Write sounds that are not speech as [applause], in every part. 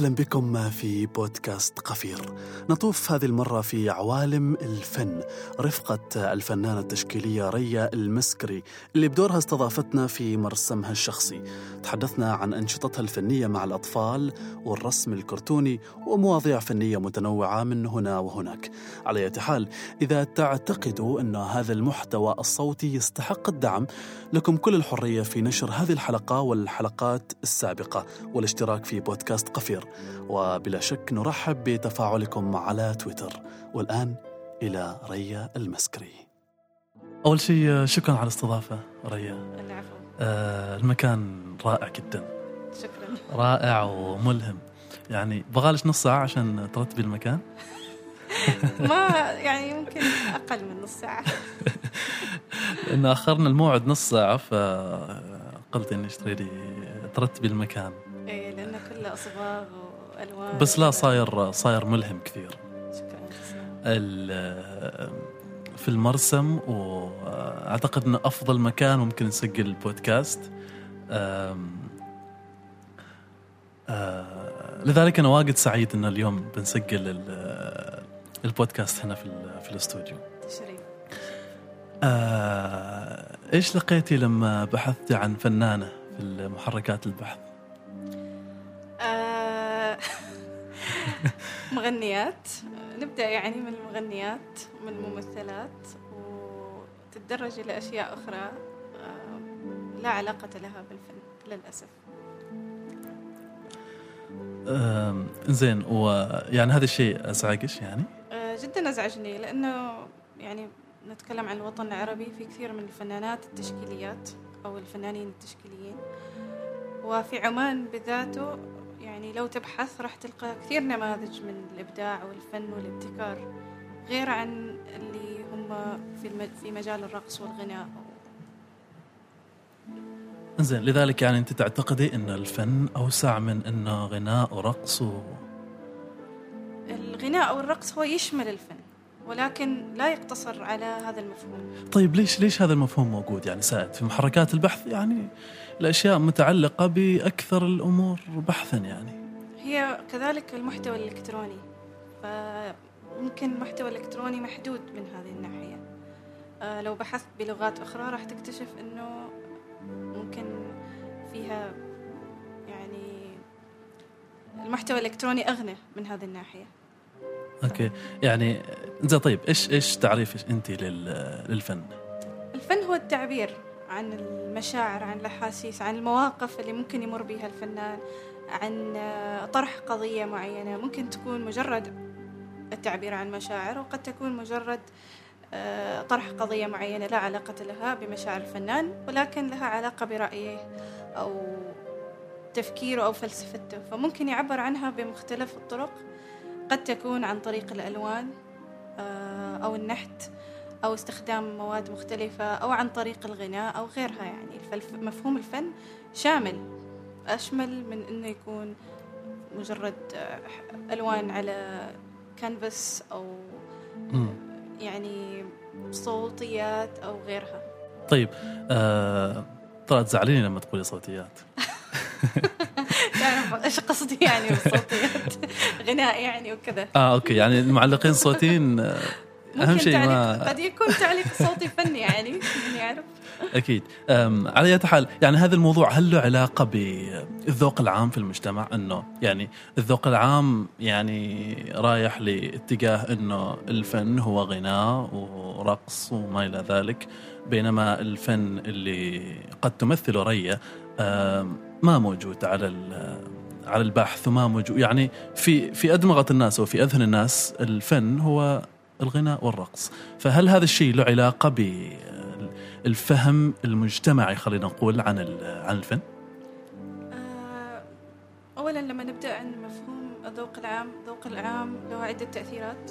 أهلا بكم في بودكاست قفير. نطوف هذه المرة في عوالم الفن رفقة الفنانة التشكيلية ريا المسكري اللي بدورها استضافتنا في مرسمها الشخصي. تحدثنا عن أنشطتها الفنية مع الأطفال والرسم الكرتوني ومواضيع فنية متنوعة من هنا وهناك. على اية حال إذا تعتقدوا أن هذا المحتوى الصوتي يستحق الدعم لكم كل الحرية في نشر هذه الحلقة والحلقات السابقة والاشتراك في بودكاست قفير. وبلا شك نرحب بتفاعلكم على تويتر. والآن إلى ريا المسكري. أول شيء شكرا على الاستضافة ريا. العفو. آه المكان رائع جدا. شكرا. رائع وملهم. يعني بغالش نص ساعة عشان ترتبي المكان؟ ما يعني يمكن أقل من نص ساعة. [laughs] لأن أخرنا الموعد نص ساعة فقلت إني أشتري لي ترتبي المكان. كله اصباغ وألوان. بس لا صاير صاير ملهم كثير. شكرا في المرسم وأعتقد إنه أفضل مكان ممكن نسجل البودكاست. آه، لذلك أنا واجد سعيد ان اليوم بنسجل ال- البودكاست هنا في في الاستوديو. تشريف. آه، إيش لقيتي لما بحثتي عن فنانة في محركات البحث؟ [laughs] مغنيات. نبدأ يعني من المغنيات من الممثلات وتتدرج إلى أشياء أخرى آه، لا علاقة لها بالفن للأسف. أم، زين ويعني هذا الشيء ازعجش يعني؟ آه، جدا أزعجني لأنه يعني نتكلم عن الوطن العربي في كثير من الفنانات التشكيليات أو الفنانين التشكيليين وفي عمان بذاته يعني لو تبحث راح تلقى كثير نماذج من الإبداع والفن والابتكار غير عن اللي هم في في مجال الرقص والغناء زين لذلك يعني أنت تعتقدي إن الفن أوسع من انه غناء ورقص و... الغناء أو الرقص هو يشمل الفن. ولكن لا يقتصر على هذا المفهوم. طيب ليش ليش هذا المفهوم موجود يعني سائد في محركات البحث؟ يعني الأشياء متعلقة بأكثر الأمور بحثا يعني. هي كذلك المحتوى الإلكتروني. فممكن المحتوى الإلكتروني محدود من هذه الناحية. آه، لو بحثت بلغات أخرى راح تكتشف أنه ممكن فيها يعني المحتوى الإلكتروني أغنى من هذه الناحية. أوكي. يعني زين طيب إيش إيش تعريفك أنت لل... للفن؟ الفن هو التعبير عن المشاعر عن الأحاسيس عن المواقف اللي ممكن يمر بها الفنان عن طرح قضية معينة. ممكن تكون مجرد التعبير عن مشاعر وقد تكون مجرد آه، طرح قضية معينة لا علاقة لها بمشاعر الفنان ولكن لها علاقة برأيه أو تفكيره أو فلسفته. فممكن يعبر عنها بمختلف الطرق. قد تكون عن طريق الألوان آه، أو النحت أو استخدام مواد مختلفة أو عن طريق الغناء أو غيرها يعني. مفهوم الفن شامل. أشمل من إنه يكون مجرد آه، ألوان على كانفاس أو. يعني صوتيات أو غيرها. طيب آه... طلعت زعليني لما تقولي صوتيات. [laughs] [laughs] إيش قصدي يعني بالصوتيات؟ [laughs] غناء يعني وكذا. آه أوكي يعني المعلقين الصوتيين آه، أهم شيء ما قد يكون تعليق صوتي فني يعني من يعرف. [laughs] أكيد. على اية حال يعني هذا الموضوع هل له علاقة بالذوق العام في المجتمع؟ إنه يعني الذوق العام يعني رايح لاتجاه إنه الفن هو غناء ورقص وما إلى ذلك بينما الفن اللي قد تمثله أم، ما موجود على على البحث وما موجود يعني في في أدمغة الناس وفي أذهن الناس الفن هو الغناء والرقص. فهل هذا الشيء له علاقة ب الفهم المجتمعي خلينا نقول عن عن الفن؟ آه، أولا لما نبدأ عن مفهوم الذوق العام الذوق العام له عدة تأثيرات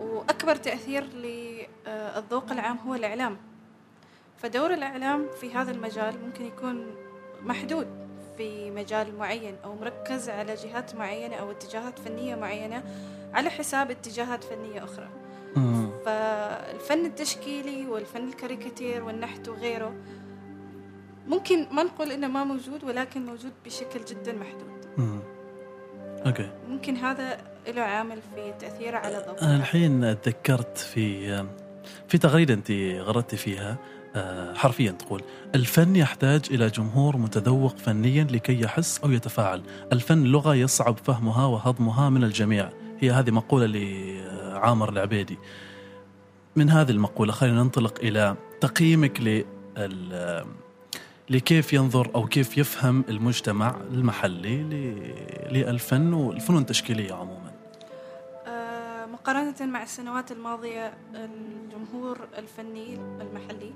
وأكبر تأثير للذوق العام هو الإعلام. فدور الإعلام في هذا المجال ممكن يكون محدود. في مجال معين أو مركز على جهات معينة أو اتجاهات فنية معينة على حساب اتجاهات فنية أخرى. فالفن التشكيلي والفن الكاريكاتير والنحت وغيره ممكن ما نقول إنه ما موجود ولكن موجود بشكل جدا محدود. مم. okay. ممكن هذا له عامل في تأثيره على أنا الحين تذكرت في في تغريدة أنت غردتي فيها. حرفيا تقول الفن يحتاج إلى جمهور متذوق فنيا لكي يحس أو يتفاعل. الفن لغة يصعب فهمها وهضمها من الجميع. هي هذه مقولة لعامر العبيدي. من هذه المقولة خلينا ننطلق إلى تقييمك لل لكيف ينظر أو كيف يفهم المجتمع المحلي للفن والفنون التشكيلية عموما. آه، مقارنة مع السنوات الماضية الجمهور الفني المحلي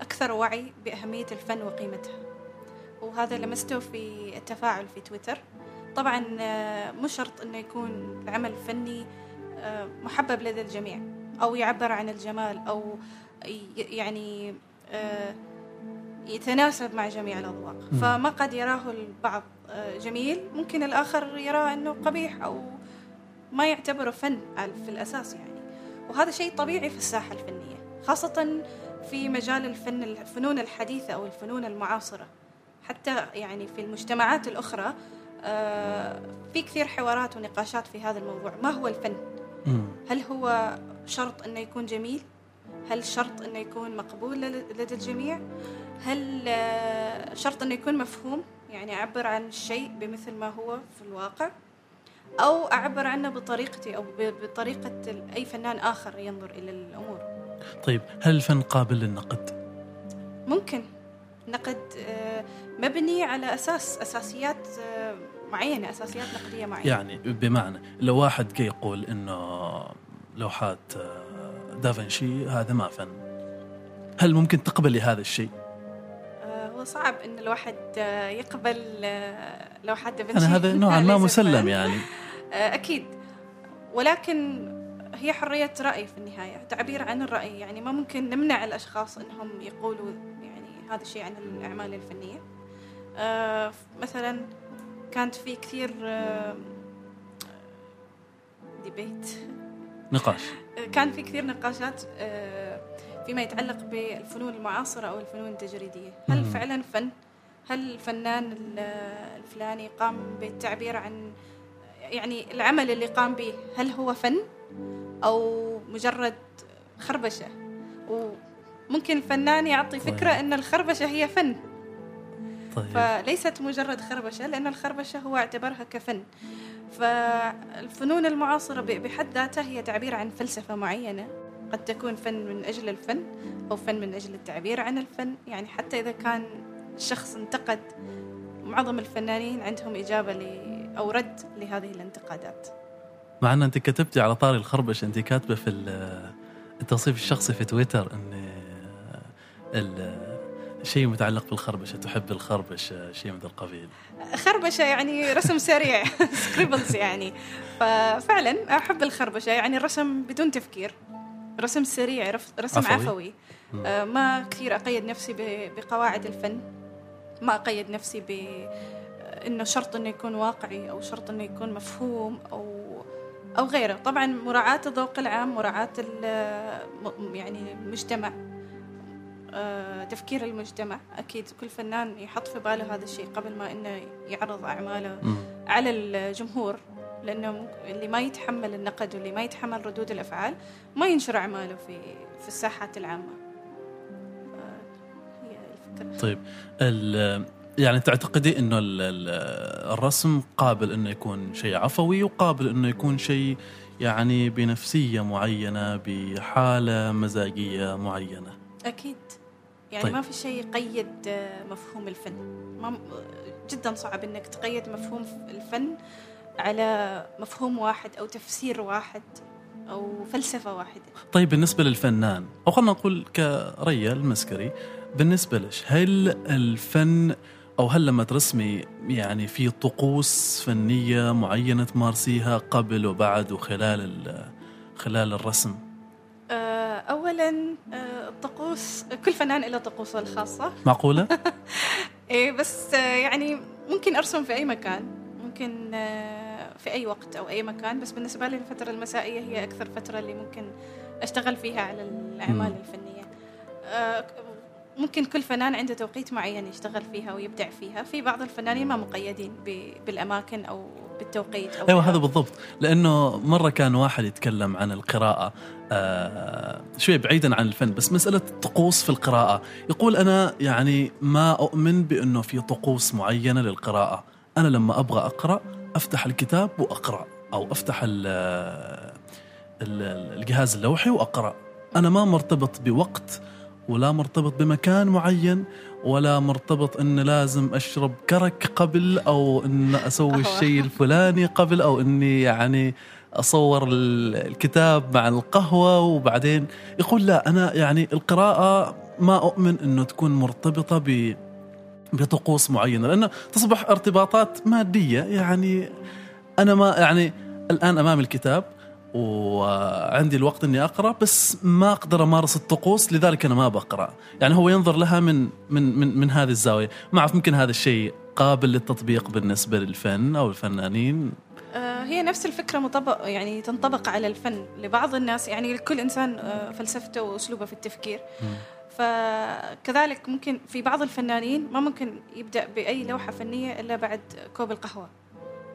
أكثر وعي بأهمية الفن وقيمتها. وهذا لمسته في التفاعل في تويتر. طبعا آه، مو شرط أنه يكون العمل الفني آه، محبب لدى الجميع أو يعبر عن الجمال أو يعني يتناسب مع جميع الأذواق. فما قد يراه البعض آه، جميل. ممكن الآخر يراه أنه قبيح أو ما يعتبره فن في الأساس يعني. وهذا شيء طبيعي في الساحة الفنية خاصة في مجال الفن الفنون الحديثة أو الفنون المعاصرة. حتى يعني في المجتمعات الأخرى آه، في كثير حوارات ونقاشات في هذا الموضوع. ما هو الفن؟ هل هو شرط أنه يكون جميل؟ هل شرط أنه يكون مقبول لدى الجميع؟ هل آه، شرط أنه يكون مفهوم؟ يعني أعبر عن الشيء بمثل ما هو في الواقع أو أعبر عنه بطريقتي أو بطريقة أي فنان آخر ينظر إلى الأمور. طيب هل الفن قابل للنقد؟ ممكن. نقد آه، مبني على أساس أساسيات آه، معينة أساسيات نقدية معينة. يعني بمعنى لو واحد كي يقول إنه لوحات دافنشي هذا ما فن هل ممكن تقبلي هذا الشيء؟ هو صعب إن الواحد يقبل لوحات دافنشي. أنا هذا [laughs] نوعا ما مسلم يعني. [laughs] أكيد. ولكن هي حرية رأي في النهاية تعبير عن الرأي. يعني ما ممكن نمنع الأشخاص أنهم يقولوا يعني هذا الشيء عن الأعمال الفنية. آه مثلا كانت في كثير آه ديبيت نقاش. كان في كثير نقاشات آه فيما يتعلق بالفنون المعاصرة أو الفنون التجريدية. هل فعلا فن؟ هل الفنان الفلاني قام بالتعبير عن يعني العمل اللي قام به هل هو فن؟ أو مجرد خربشة. وممكن الفنان يعطي طيب. فكرة أن الخربشة هي فن. طيب. فليست مجرد خربشة لأن الخربشة هو اعتبرها كفن. فالفنون المعاصرة بحد ذاتها هي تعبير عن فلسفة معينة. قد تكون فن من أجل الفن أو فن من أجل التعبير عن الفن. يعني حتى إذا كان شخص انتقد معظم الفنانين عندهم إجابة أو رد لهذه الانتقادات. مع أن أنت كتبتي على طاري الخربش أنت كاتبة في التوصيف الشخصي في تويتر أن شيء متعلق بالخربشة تحب الخربشة شيء من القبيل. خربشة يعني رسم سريع [laughs] سكريبلز يعني. ففعلا أحب الخربشة يعني الرسم بدون تفكير رسم سريع رسم عفوي, عفوي. آه ما كثير أقيد نفسي بقواعد الفن. ما أقيد نفسي ب إنه شرط إنه يكون واقعي أو شرط إنه يكون مفهوم أو أو غيره. طبعا مراعاة الذوق العام مراعاة يعني المجتمع آه، تفكير المجتمع. أكيد كل فنان يحط في باله هذا الشيء قبل ما إنه يعرض أعماله على الجمهور لأنه اللي ما يتحمل النقد واللي ما يتحمل ردود الأفعال ما ينشر أعماله في في الساحات العامة. هي الفكرة. طيب يعني تعتقدي إنه الرسم قابل إنه يكون شيء عفوي وقابل إنه يكون شيء يعني بنفسية معينة بحالة مزاجية معينة؟ أكيد. يعني طيب. ما في شيء يقيد مفهوم الفن. ما جدا صعب إنك تقيد مفهوم الفن على مفهوم واحد أو تفسير واحد أو فلسفة واحدة. طيب بالنسبة للفنان أو خلينا نقول كريا المسكري بالنسبة لك هل الفن أو هل لما ترسمي يعني في طقوس فنية معينة تمارسيها قبل وبعد وخلال خلال الرسم؟ آه، اولا آه، الطقوس كل فنان له طقوسه الخاصة. معقولة؟ [laughs] إيه بس آه، يعني ممكن أرسم في أي مكان. ممكن في أي وقت أو أي مكان. بس بالنسبة لي الفترة المسائية هي أكثر فترة اللي ممكن أشتغل فيها على الأعمال الفنية. ممكن كل فنان عنده توقيت معين يشتغل فيها ويبدع فيها. في بعض الفنانين ما مقيدين بالأماكن أو بالتوقيت أو أيوه هذا بالضبط. لأنه مرة كان واحد يتكلم عن القراءة آه شوي بعيدا عن الفن بس مسألة طقوس في القراءة. يقول أنا يعني ما أؤمن بأنه في طقوس معينة للقراءة. أنا لما أبغى أقرأ أفتح الكتاب وأقرأ أو أفتح ال ال الجهاز اللوحي وأقرأ. أنا ما مرتبط بوقت ولا مرتبط بمكان معين ولا مرتبط إن لازم أشرب كرك قبل أو إن أسوي الشيء الفلاني قبل أو إني يعني أصور الكتاب مع القهوة وبعدين يقول لا أنا يعني القراءة ما أؤمن إنه تكون مرتبطة ب بطقوس معينة لأنه تصبح ارتباطات مادية يعني أنا ما يعني الآن أمامي الكتاب وعندي الوقت إني أقرأ بس ما أقدر أمارس الطقوس لذلك أنا ما بقرأ. يعني هو ينظر لها من من من, من هذه الزاوية. ما أعرف ممكن هذا الشيء قابل للتطبيق بالنسبة للفن أو الفنانين؟ آه، هي نفس الفكرة مطبق يعني تنطبق على الفن لبعض الناس. يعني كل إنسان آه، فلسفته وأسلوبه في التفكير. فكذلك ممكن في بعض الفنانين ما ممكن يبدأ بأي لوحة فنية إلا بعد كوب القهوة.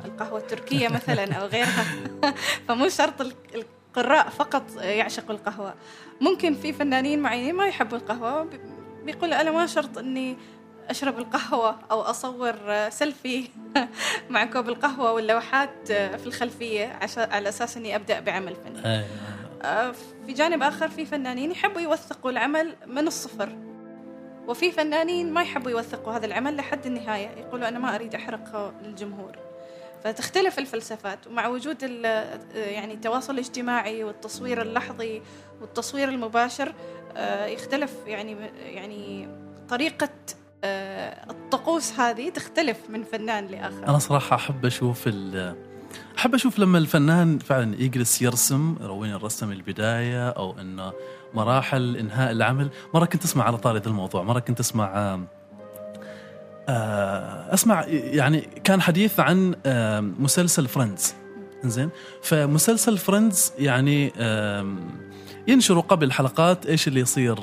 القهوة التركية مثلا أو غيرها. [laughs] فمو شرط القراء فقط يعشقوا القهوة. ممكن في فنانين معينين ما يحبوا القهوة. بيقول أنا ما شرط أني أشرب القهوة أو أصور سيلفي [laughs] مع كوب القهوة واللوحات في الخلفية على أساس أني أبدأ بعمل فني. آه، في جانب آخر في فنانين يحبوا يوثقوا العمل من الصفر. وفي فنانين ما يحبوا يوثقوا هذا العمل لحد النهاية. يقولوا أنا ما أريد أحرقه للجمهور. فتختلف الفلسفات ومع وجود يعني التواصل الاجتماعي والتصوير اللحظي والتصوير المباشر آه، يختلف يعني يعني طريقة آه، الطقوس هذه تختلف من فنان لآخر. أنا صراحة أحب أشوف أحب أشوف لما الفنان فعلا يجلس يرسم وين الرسم البداية أو إنه مراحل إنهاء العمل. مرة كنت أسمع على طاري ذا الموضوع مرة كنت أسمع آه، أسمع يعني كان حديث عن مسلسل فريندز. زين فمسلسل فريندز يعني ينشروا قبل الحلقات إيش اللي يصير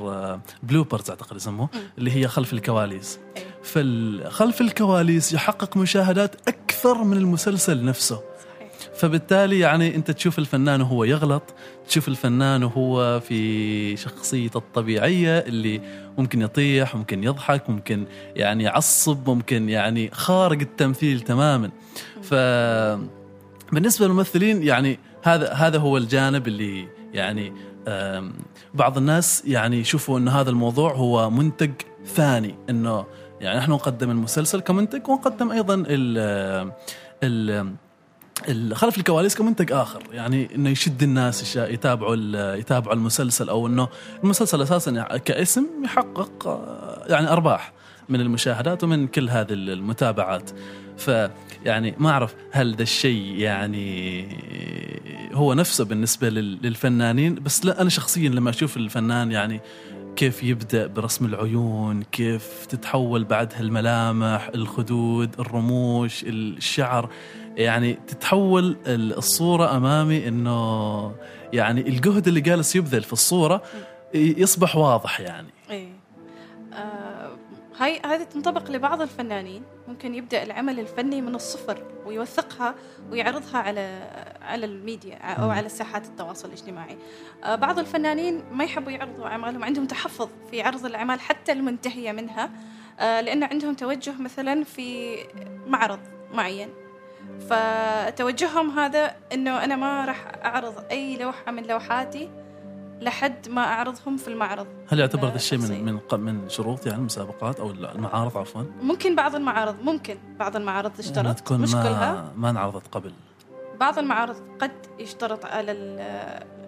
بلوبرز آه، أعتقد يسموه اللي هي خلف الكواليس. إيه. فخلف الكواليس يحقق مشاهدات أكثر من المسلسل نفسه. فبالتالي يعني انت تشوف الفنان وهو يغلط تشوف الفنان وهو في شخصيته الطبيعية اللي ممكن يطيح ممكن يضحك ممكن يعني يعصب ممكن يعني خارق التمثيل تماما. ف بالنسبة للممثلين يعني هذا هذا هو الجانب اللي يعني بعض الناس يعني يشوفوا انه هذا الموضوع هو منتج ثاني إنه يعني نحن نقدم المسلسل كمنتج ونقدم أيضا ال ال خلف الكواليس كمنتج آخر يعني إنه يشد الناس يتابعوا يتابعوا المسلسل أو إنه المسلسل أساسا كاسم يحقق آه، يعني أرباح من المشاهدات ومن كل هذه المتابعات. فيعني ما أعرف هل ذا الشيء يعني هو نفسه بالنسبة للفنانين بس لا أنا شخصيا لما أشوف الفنان يعني كيف يبدأ برسم العيون كيف تتحول بعدها الملامح الخدود الرموش الشعر يعني تتحول الصورة أمامي أنه يعني الجهد اللي جالس يبذل في الصورة يصبح واضح يعني. إيه. آه هاي هذه تنطبق لبعض الفنانين. ممكن يبدأ العمل الفني من الصفر ويوثقها ويعرضها على على الميديا أو على ساحات التواصل الاجتماعي. آه بعض الفنانين ما يحبوا يعرضوا أعمالهم. عندهم تحفظ في عرض الأعمال حتى المنتهية منها. آه لأن عندهم توجه مثلا في معرض معين. فتوجههم هذا إنه أنا ما راح أعرض أي لوحة من لوحاتي لحد ما أعرضهم في المعرض. هل يعتبر هذا الشيء من من من شروط يعني المسابقات أو المعارض عفوا؟ ممكن بعض المعارض ممكن بعض المعارض تشترط. يعني تكون مش ما كلها ما انعرضت قبل. بعض المعارض قد يشترط على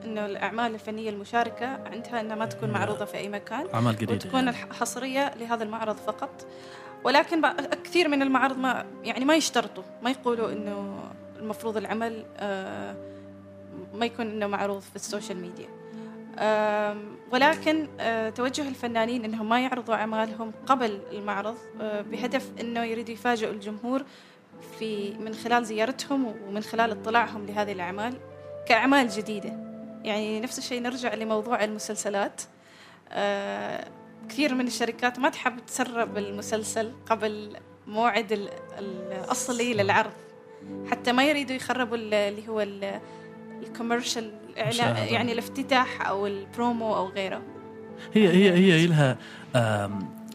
إنه الأعمال الفنية المشاركة عندها إنها ما تكون معروضة في أي مكان. أعمال جديده وتكون يعني. حصرية لهذا المعرض فقط. ولكن كثير من المعارض ما يعني ما يشترطوا ما يقولوا إنه المفروض العمل آه، ما يكون إنه معروض في السوشيال ميديا. ولكن آه، توجه الفنانين إنهم ما يعرضوا أعمالهم قبل المعرض آه، بهدف إنه يريدوا يفاجئوا الجمهور في من خلال زيارتهم ومن خلال اطلاعهم لهذه الأعمال كأعمال جديدة. يعني نفس الشيء نرجع لموضوع المسلسلات. كثير من الشركات ما تحب تسرب المسلسل قبل موعد الأصلي للعرض. حتى ما يريدوا يخربوا ال- اللي هو ال commercial. يعني الافتتاح أو البرومو أو غيره. هي هي هي لها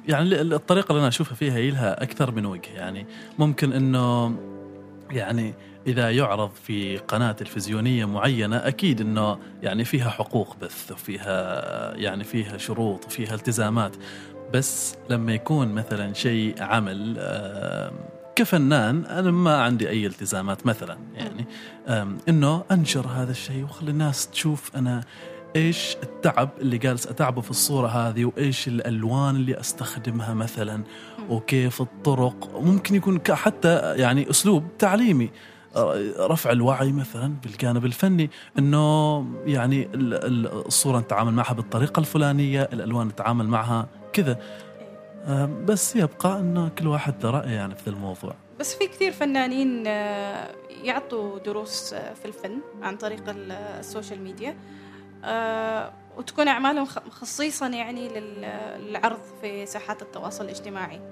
يعني ال- الطريقة اللي أنا أشوفها فيها هي لها أكثر من وجه. يعني ممكن إنه يعني إذا يعرض في قناة تلفزيونية معينة أكيد إنه يعني فيها حقوق بث وفيها يعني فيها شروط وفيها التزامات. بس لما يكون مثلا شيء عمل كفنان أنا ما عندي أي التزامات مثلا يعني. إنه أنشر هذا الشيء وخلي الناس تشوف أنا إيش التعب اللي جالس أتعبه في الصورة هذه وإيش الألوان اللي أستخدمها مثلا وكيف الطرق. ممكن يكون حتى يعني أسلوب تعليمي. رفع الوعي مثلا بالجانب الفني إنه يعني ال- ال- الصورة نتعامل معها بالطريقة الفلانية الألوان نتعامل معها كذا. آم، بس يبقى انه كل واحد له راي يعني في الموضوع. بس في كثير فنانين آه، يعطوا دروس آه، في الفن عن طريق ال- ال social media. آه، وتكون أعمالهم خ- خصيصا يعني لل- للعرض في ساحات التواصل الاجتماعي. آه،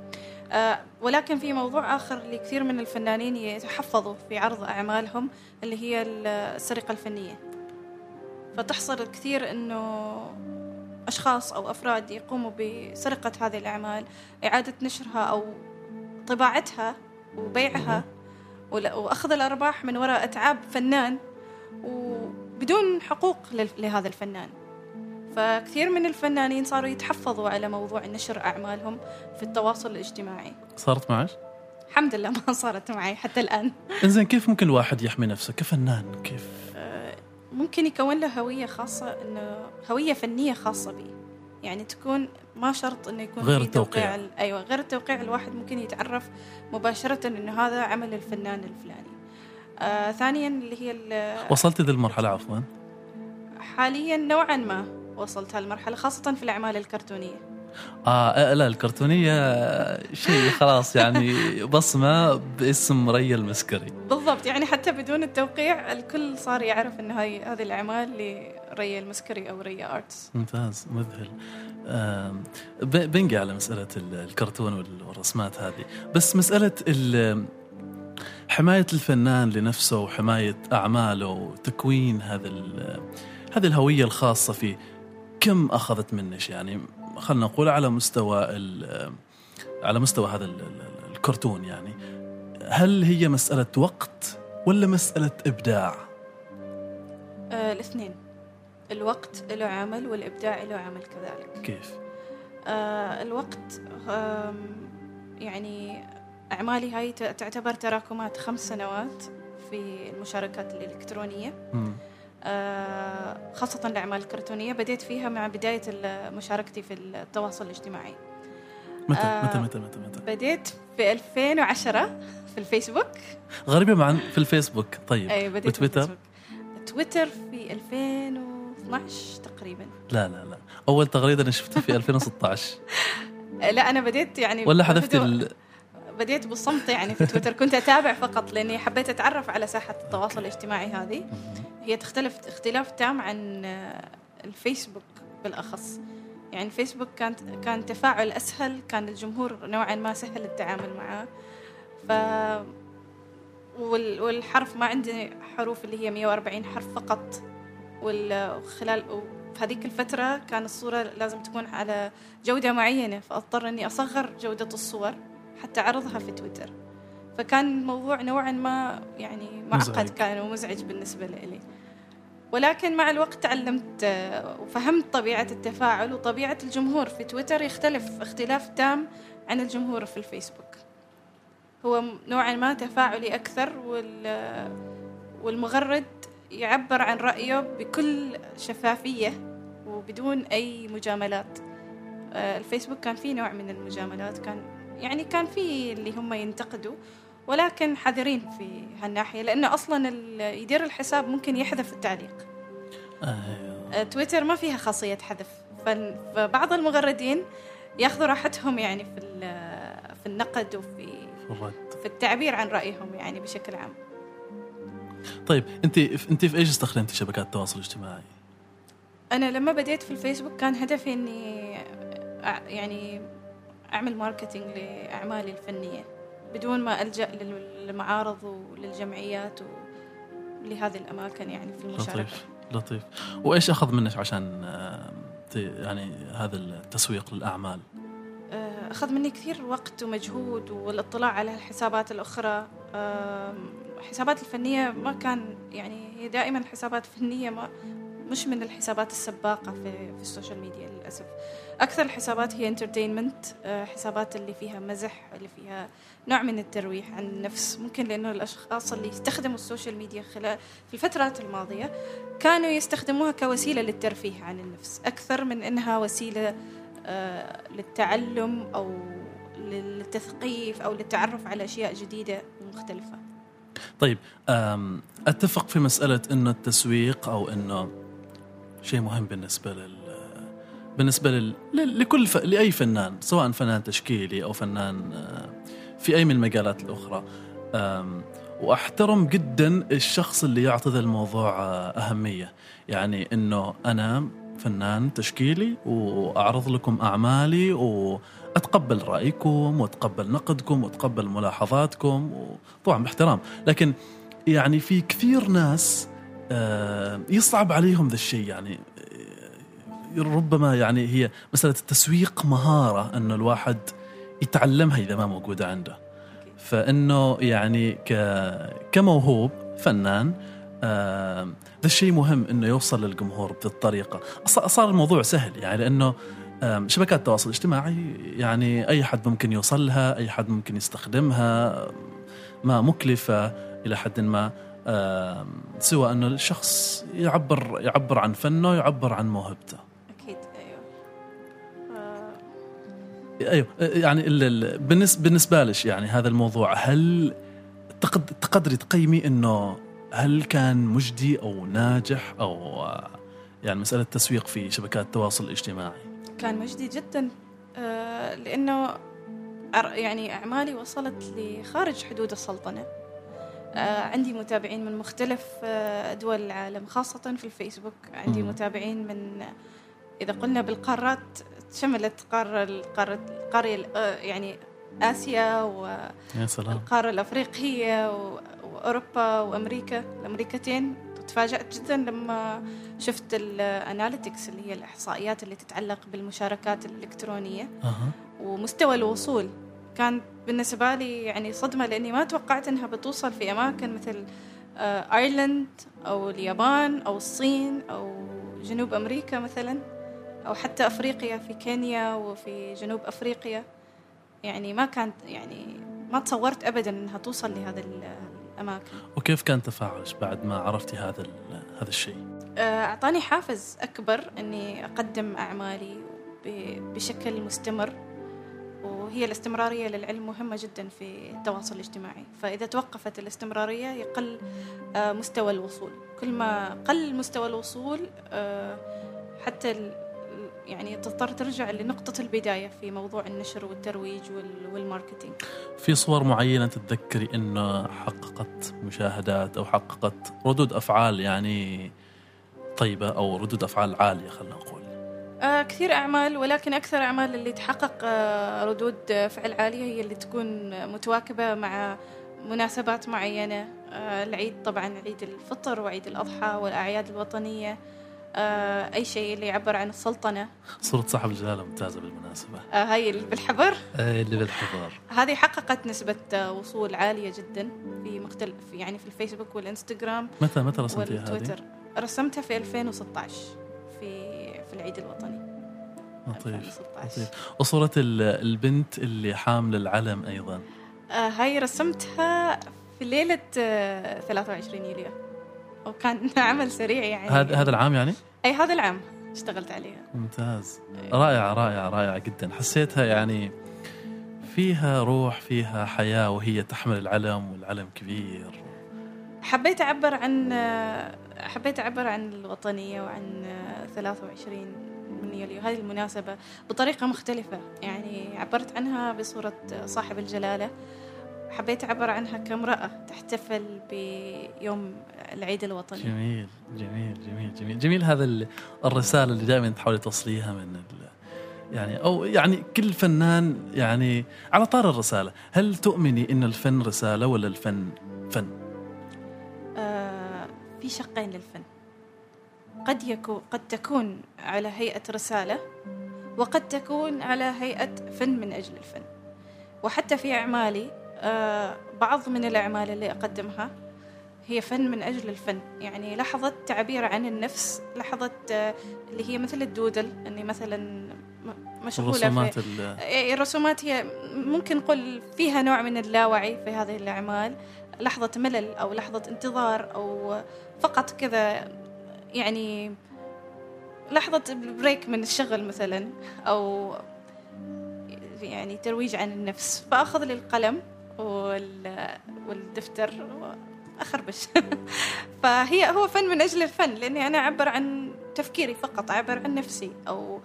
ولكن في موضوع آخر لكثير من الفنانين يتحفظوا في عرض أعمالهم اللي هي ال- السرقة الفنية. فتحصل كثير أنه أشخاص أو أفراد يقوموا بسرقة هذه الأعمال إعادة نشرها أو طباعتها وبيعها وأخذ الأرباح من وراء أتعاب فنان وبدون حقوق لهذا الفنان. فكثير من الفنانين صاروا يتحفظوا على موضوع نشر أعمالهم في التواصل الاجتماعي. صارت معك؟ الحمد لله ما صارت معي حتى الآن. إنزين كيف ممكن الواحد يحمي نفسه؟ كفنان كيف؟ آه، ممكن يكون له هوية خاصة إنه هوية فنية خاصة به يعني تكون ما شرط إنه يكون غير التوقيع. توقيع ال- أيوه غير التوقيع الواحد ممكن يتعرف مباشرة إنه هذا عمل الفنان الفلاني. آه ثانيا اللي هي وصلت ذي المرحله عفوا؟ حاليا نوعا ما. وصلت هالمرحلة خاصة في الأعمال الكرتونية. آه آه، لا الكرتونية شيء خلاص يعني بصمة باسم ريا المسكري بالضبط يعني حتى بدون التوقيع الكل صار يعرف انه هاي هذه الأعمال لريا المسكري أو ريا آرتس. ممتاز مذهل. آم، ب- بنجي على مسألة ال- الكرتون وال- والرسمات هذه. بس مسألة حماية الفنان لنفسه وحماية أعماله وتكوين هذا هذه الهوية الخاصة فيه. كم أخذت منش يعني خلنا نقول على مستوى على مستوى هذا ال- ال- الكرتون يعني هل هي مسألة وقت ولا مسألة إبداع؟ آه الاثنين الوقت له عمل والإبداع له عمل كذلك كيف؟ آه الوقت آم، يعني أعمالي هاي تعتبر تراكمات خمس سنوات في المشاركات الإلكترونية مم. آه خاصة الأعمال الكرتونية بديت فيها مع بداية مشاركتي في التواصل الاجتماعي متى آه، متى متى متى متى؟ بديت في 2010 في الفيسبوك غريبة مع في الفيسبوك طيب أي بديت في وتويتر؟ الفيسبوك. تويتر في 2012 تقريبا لا لا لا أول تغريدة أنا شفتها في 2016 آه، [laughs] لا أنا بديت يعني ولا حذفت بهدوء. ال... بديت بالصمت يعني في تويتر. كنت أتابع فقط لأني حبيت أتعرف على ساحة التواصل الاجتماعي هذه. هي تختلف اختلاف تام عن الفيسبوك بالأخص. يعني الفيسبوك كانت كان تفاعل أسهل كان الجمهور نوعا ما سهل التعامل معه. ف وال- والحرف ما عندي حروف اللي هي 140 حرف فقط. وخلال في هذيك الفترة كان الصورة لازم تكون على جودة معينة فأضطر إني أصغر جودة الصور. حتى أعرضها في تويتر. فكان الموضوع نوعا ما يعني معقد. كان ومزعج بالنسبة لي ولكن مع الوقت تعلمت آه، وفهمت طبيعة التفاعل وطبيعة الجمهور في تويتر يختلف اختلاف تام عن الجمهور في الفيسبوك. هو نوعا ما تفاعلي أكثر وال والمغرد يعبر عن رأيه بكل شفافية وبدون أي مجاملات. آه، الفيسبوك كان فيه نوع من المجاملات كان يعني كان فيه اللي هم ينتقدوا ولكن حذرين في هالناحية لأنه أصلا ال- يدير الحساب ممكن يحذف التعليق أيوه. آه، تويتر ما فيها خاصية حذف فبعض المغردين ياخذوا راحتهم يعني في في النقد وفي. في التعبير عن رأيهم يعني بشكل عام طيب أنت أنت في إيش استخدمتي شبكات التواصل الاجتماعي؟ أنا لما بديت في الفيسبوك كان هدفي أع- يعني أعمل ماركتينج لأعمالي الفنية بدون ما ألجأ للمعارض وللجمعيات ولهذه الأماكن يعني في المشاركة. لطيف لطيف. وإيش أخذ منك عشان يعني هذا التسويق للأعمال؟ آه، أخذ مني كثير وقت ومجهود والاطلاع على الحسابات الأخرى. الحسابات الفنية ما كان يعني هي دائما حسابات فنية ما مش من الحسابات السباقة في, في ال social media للأسف. أكثر الحسابات هي entertainment آه، حسابات اللي فيها مزح اللي فيها نوع من الترويح عن النفس. ممكن لأنه الأشخاص اللي يستخدموا ال social media خلال في الفترات الماضية كانوا يستخدموها كوسيلة للترفيه عن النفس أكثر من أنها وسيلة آه، للتعلم أو للتثقيف أو للتعرف على أشياء جديدة ومختلفة طيب أتفق في مسألة إنه التسويق أو إنه شيء مهم بالنسبة لل بالنسبة لل... لكل ف... لأي فنان سواء فنان تشكيلي أو فنان آه، في أي من المجالات الأخرى. وأحترم جدا الشخص اللي يعطي ذا الموضوع آه، أهمية. يعني إنه أنا فنان تشكيلي وأعرض لكم أعمالي وأتقبل رأيكم وأتقبل نقدكم وأتقبل ملاحظاتكم وطبعا باحترام. لكن يعني في كثير ناس آه، يصعب عليهم ذا الشيء. يعني ربما يعني هي مسألة التسويق مهارة أنه الواحد يتعلمها إذا ما موجودة عنده. فإنه يعني كموهوب فنان آه، ذا الشيء مهم إنه يوصل للجمهور بهذه الطريقة. صار الموضوع سهل يعني لأنه شبكات التواصل الاجتماعي يعني أي حد ممكن يوصل لها أي حد ممكن يستخدمها ما مكلفة إلى حد ما سوى إنه الشخص يعبر يعبر عن فنه يعبر عن موهبته. أيوه يعني بالنسبة بالنسبة لك يعني هذا الموضوع هل تقدري تقيمي إنه هل كان مجدي أو ناجح أو يعني مسألة تسويق في شبكات التواصل الاجتماعي؟ كان مجدي جدا آه، لأنه يعني أعمالي وصلت لخارج حدود السلطنة. آه، عندي متابعين من مختلف آه، دول العالم خاصة في الفيسبوك. عندي متابعين من إذا قلنا بالقارات شملت قارة القارة القارة يعني آسيا والقارة الأفريقية وأوروبا وأمريكا. الأمريكتين تفاجأت جدا لما شفت ال analytics اللي هي الإحصائيات اللي تتعلق بالمشاركات الإلكترونية. أه. ومستوى الوصول. كان بالنسبة لي يعني صدمة لأني ما توقعت أنها بتوصل في أماكن مثل ايرلند أو اليابان أو الصين أو جنوب أمريكا مثلا. أو حتى أفريقيا في كينيا وفي جنوب أفريقيا. يعني ما كانت يعني ما تصورت أبدا أنها توصل لهذا الأماكن. وكيف كان تفاعلك بعد ما عرفتي هذا هذا الشيء؟ آه، أعطاني حافز أكبر أني أقدم أعمالي بشكل مستمر وهي الاستمرارية للعلم مهمة جدا في التواصل الاجتماعي. فإذا توقفت الاستمرارية يقل آه، مستوى الوصول. كل ما قل مستوى الوصول آه، حتى يعني تضطر ترجع لنقطة البداية في موضوع النشر والترويج والماركتينج. في صور معينة تتذكري أنه حققت مشاهدات أو حققت ردود أفعال يعني طيبة أو ردود أفعال عالية خلينا نقول؟ آه كثير أعمال ولكن أكثر أعمال اللي تحقق آه ردود فعل عالية هي اللي تكون متواكبة مع مناسبات معينة. آه العيد طبعا عيد الفطر وعيد الأضحى والأعياد الوطنية. آه أي شيء اللي يعبر عن السلطنة. صورة صاحب الجلالة ممتازة بالمناسبة. آه هاي اللي بالحبر آه اللي بالحبر هذه حققت نسبة آه، وصول عالية جدا في مختلف يعني في الفيسبوك والإنستغرام متى متى رسمتيها هذه؟ رسمتها في 2016 في في العيد الوطني. لطيف لطيف. وصورة البنت اللي حاملة العلم أيضا. آه هاي رسمتها في ليلة آه 23 يوليو. وكان [laughs] عمل سريع يعني. هذا هذا العام يعني؟ أي هذا العام اشتغلت عليها ممتاز. رائعة رائعة رائعة جدا. حسيتها يعني فيها روح فيها حياة وهي تحمل العلم والعلم كبير. حبيت أعبر عن حبيت أعبر عن الوطنية وعن 23 من يوليو. هذه المناسبة بطريقة مختلفة. يعني عبرت عنها بصورة صاحب الجلالة. حبيت أعبر عنها كامرأة تحتفل بيوم العيد الوطني. جميل جميل جميل جميل. جميل هذا الرسالة اللي دائما تحاولي توصليها من يعني أو يعني كل فنان يعني على طار الرسالة. هل تؤمني إن الفن رسالة ولا الفن فن؟ آه في شقين للفن. قد يكون قد تكون على هيئة رسالة وقد تكون على هيئة فن من أجل الفن. وحتى في أعمالي بعض من الأعمال اللي أقدمها هي فن من أجل الفن. يعني لحظة تعبير عن النفس لحظة آه، اللي هي مثل الدودل أني مثلا مشغولة الرسومات في إيه، الرسومات هي ممكن نقول فيها نوع من اللاوعي في هذه الأعمال. لحظة ملل أو لحظة انتظار أو فقط كذا يعني لحظة بريك من الشغل مثلا أو يعني ترويج عن النفس. فأخذ لي القلم والدفتر أخربش [laughs] فهي هو فن من أجل الفن لأني أنا أعبر عن تفكيري فقط أعبر عن نفسي أو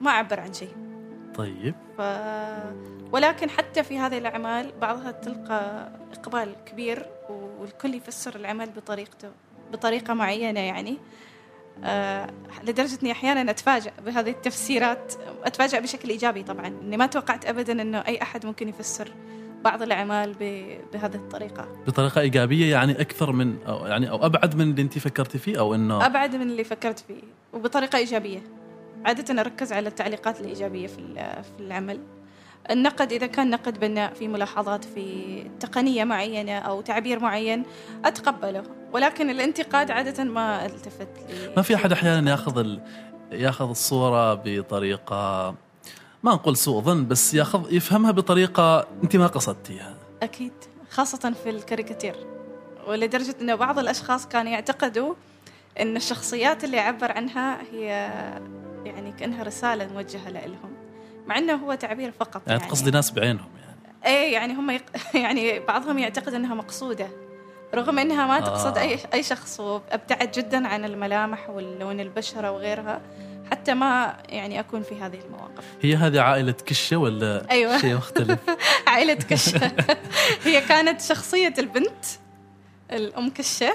ما أعبر عن شيء. طيب. ف... ولكن حتى في هذه الأعمال بعضها تلقى إقبال كبير والكل يفسر العمل بطريقته بطريقة معينة يعني. أه لدرجة أني أحيانا أتفاجأ بهذه التفسيرات أتفاجأ بشكل إيجابي طبعا أني ما توقعت أبدا أنه أي أحد ممكن يفسر بعض الأعمال بهذه الطريقة. بطريقة إيجابية يعني أكثر من أو يعني أو أبعد من اللي أنت فكرتي فيه أو إنه أبعد من اللي فكرت فيه وبطريقة إيجابية. عادة أركز على التعليقات الإيجابية في في العمل. النقد إذا كان نقد بناء في ملاحظات في تقنية معينة أو تعبير معين أتقبله. ولكن الانتقاد عادة ما ألتفت لي ما في أحد أحيانا يأخذ ال... يأخذ الصورة بطريقة ما نقول سوء ظن بس ياخذ يفهمها بطريقة أنت ما قصدتيها. أكيد خاصة في الكاريكاتير. ولدرجة إنه بعض الأشخاص كانوا يعتقدوا إن الشخصيات اللي عبر عنها هي يعني كأنها رسالة موجهة لهم مع إنه هو تعبير فقط يعني, يعني. تقصدي ناس بعينهم يعني. إيه يعني هم يق... [laughs] يعني بعضهم يعتقد إنها مقصودة رغم إنها ما تقصد آه. اي أي شخص وأبتعد جدا عن الملامح واللون البشرة وغيرها. حتى ما يعني أكون في هذه المواقف هي هذه عائلة كشة ولا أيوة. شيء مختلف [laughs] عائلة كشة [laughs] هي كانت شخصية البنت الأم كشة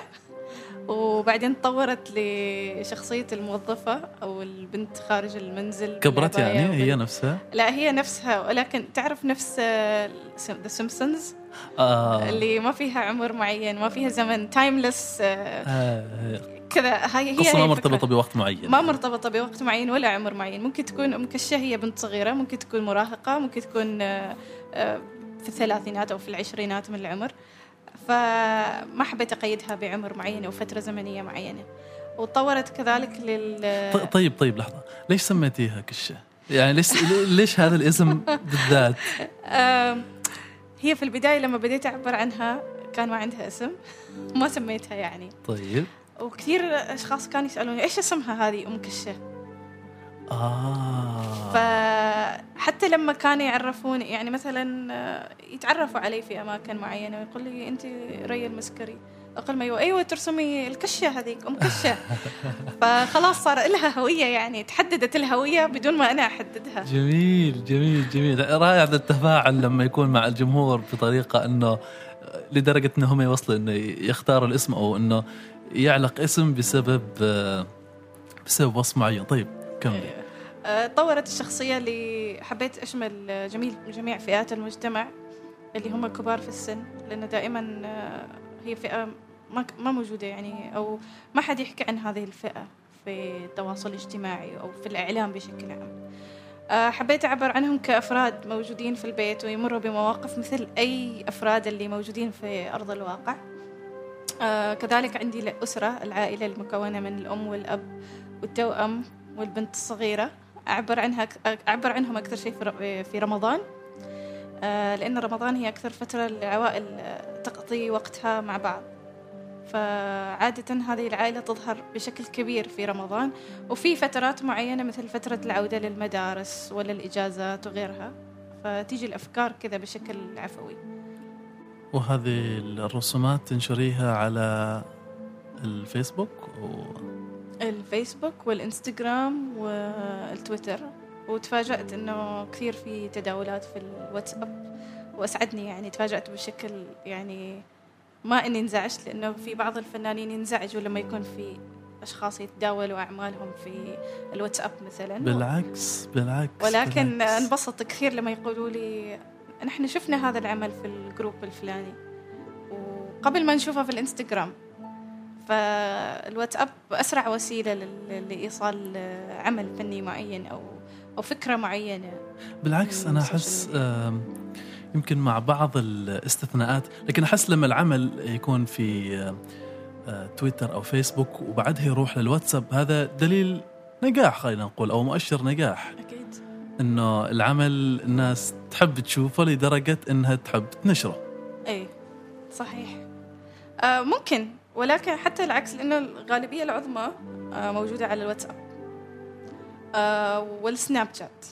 وبعدين تطورت لشخصية الموظفة أو البنت خارج المنزل كبرت يعني هي نفسها؟ لا هي نفسها ولكن تعرف نفس The Simpsons آه. اللي ما فيها عمر معين ما فيها زمن تايمليس آه. آه. كذا هي هي ما مرتبطة بوقت معين. ما مرتبطة بوقت معين ولا عمر معين. ممكن تكون أم كشة هي بنت صغيرة ممكن تكون مراهقة ممكن تكون آه، آه، في الثلاثينات أو في العشرينات من العمر. فما حبيت أقيدها بعمر معين أو فترة زمنية معينة. وتطورت كذلك لل طيب طيب لحظة. ليش سميتيها كشة؟ يعني ليش ليش هذا الاسم بالذات؟ [laughs] هي في البداية لما بديت أعبر عنها كان ما عندها اسم. [laughs] ما سميتها يعني. طيب. وكثير أشخاص كانوا يسألوني إيش اسمها هذه أم كشة؟ آه. فحتى لما كانوا يعرفوني يعني مثلا آه، يتعرفوا علي في أماكن معينة ويقول لي أنت ريا المسكري. أقول ما أيوه أيوه ترسمي الكشة هذيك أم كشة. [laughs] فخلاص صار لها هوية يعني تحددت الهويه بدون ما أنا أحددها. جميل جميل جميل. رائع التفاعل لما يكون مع الجمهور بطريقة إنه لدرجة انهم يوصلوا إنه يختاروا الاسم أو إنه يعلق اسم بسبب بسبب وصف معين. طيب كملي أيوة. أه، طورت الشخصية اللي حبيت أشمل جميل جميع فئات المجتمع اللي هم الكبار في السن لأنه دائما هي فئة ما موجودة يعني أو ما حد يحكي عن هذه الفئة في التواصل الاجتماعي أو في الإعلام بشكل عام. حبيت أعبر عنهم كأفراد موجودين في البيت ويمروا بمواقف مثل أي أفراد اللي موجودين في أرض الواقع. آه كذلك عندي الأسرة العائلة المكونة من الأم والأب والتوأم والبنت الصغيرة. أعبر عنها أعبر عنهم أكثر شيء في رمضان. آه لأن رمضان هي أكثر فترة العوائل تقضي وقتها مع بعض. فعادة هذه العائلة تظهر بشكل كبير في رمضان وفي فترات معينة مثل فترة العودة للمدارس ولا الإجازات وغيرها. فتيجي الأفكار كذا بشكل عفوي. وهذه الرسومات تنشريها على الفيسبوك و... الفيسبوك والإنستغرام والتويتر وتفاجأت إنه كثير في تداولات في الواتساب وأسعدني يعني تفاجأت بشكل يعني ما إني انزعجت لأنه في بعض الفنانين ينزعجوا لما يكون في الأشخاص يتداولوا أعمالهم في الواتساب مثلا بالعكس بالعكس ولكن بالعكس. أنبسط كثير لما يقولوا لي نحن شفنا هذا العمل في الجروب الفلاني. وقبل ما نشوفه في الانستغرام. فالواتساب أسرع وسيلة لل- لإيصال عمل فني معين أو أو فكرة معينة. بالعكس أنا أحس يمكن مع بعض الاستثناءات. لكن أحس لما العمل يكون في آه، تويتر أو فيسبوك وبعدها يروح للواتساب هذا دليل نجاح خلينا نقول أو مؤشر نجاح. أكيد. إنه العمل الناس تحب تشوفه لدرجة إنها تحب تنشره. اي صحيح. آه ممكن ولكن حتى العكس لأنه الغالبية العظمى آه موجودة على الواتساب آه والسناب شات.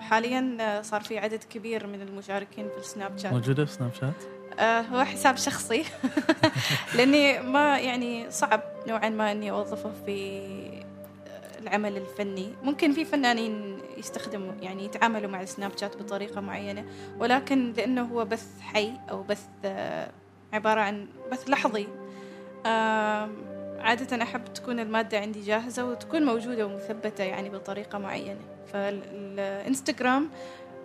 حاليا آه، صار في عدد كبير من المشاركين في السناب شات. موجودة في سناب شات؟ آه هو حساب شخصي. [laughs] لأني ما يعني صعب نوعا ما إني أوظفه في العمل الفني. ممكن في فنانين يستخدموا يعني يتعاملوا مع السناب شات بطريقة معينة ولكن لأنه هو بث حي أو بث آه، عبارة عن بث لحظي. عادة أحب تكون المادة عندي جاهزة وتكون موجودة ومثبتة يعني بطريقة معينة. فالإنستغرام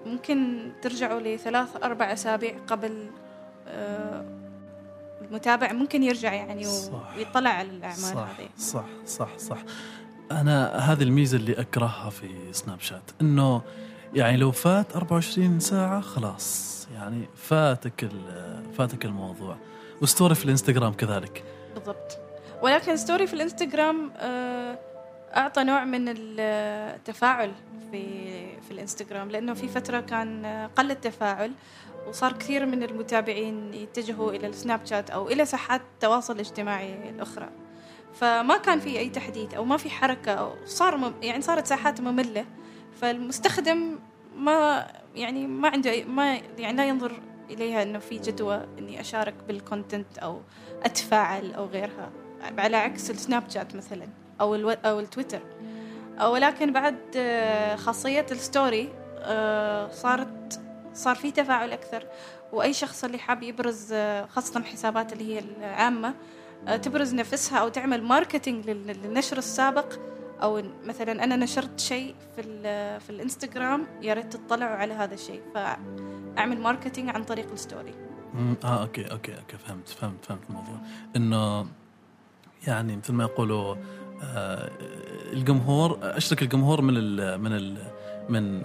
ممكن ترجعوا لثلاث أربع أسابيع قبل آه، المتابع ممكن يرجع يعني. ويطلع على الأعمال صح. هذه. صح صح صح. أنا هذه الميزة اللي أكرهها في سناب شات إنه يعني لو فات 24 ساعة خلاص يعني فاتك فاتك الموضوع. و story في الإنستغرام كذلك. بالضبط. ولكن story في الإنستغرام آه، أعطى نوع من التفاعل في في الإنستغرام لأنه في فترة كان قل التفاعل وصار كثير من المتابعين يتجهوا إلى السناب شات أو إلى ساحات التواصل الاجتماعي الأخرى. فما كان في أي تحديث أو ما في حركة أو صار مم يعني صارت ساحات مملة. فالمستخدم ما يعني ما عنده ما يعني لا ينظر إليها إنه في جدوى إني أشارك بال content أو أتفاعل أو غيرها. على عكس السناب شات مثلا أو ألو أو التويتر. أو ولكن بعد آه، خاصية ال story آه، صارت صار في تفاعل أكثر. وأي شخص اللي حاب يبرز آه، خاصة الحسابات اللي هي العامة تبرز نفسها أو تعمل marketing لل- للنشر السابق. أو مثلا أنا نشرت شيء في في الإنستغرام يا ريت تطلعوا على هذا الشيء. فأعمل marketing عن طريق ال story آه okay okay okay فهمت فهمت فهمت الموضوع. إنه يعني مثل ما يقولوا آه الجمهور أشرك الجمهور من ال من ال من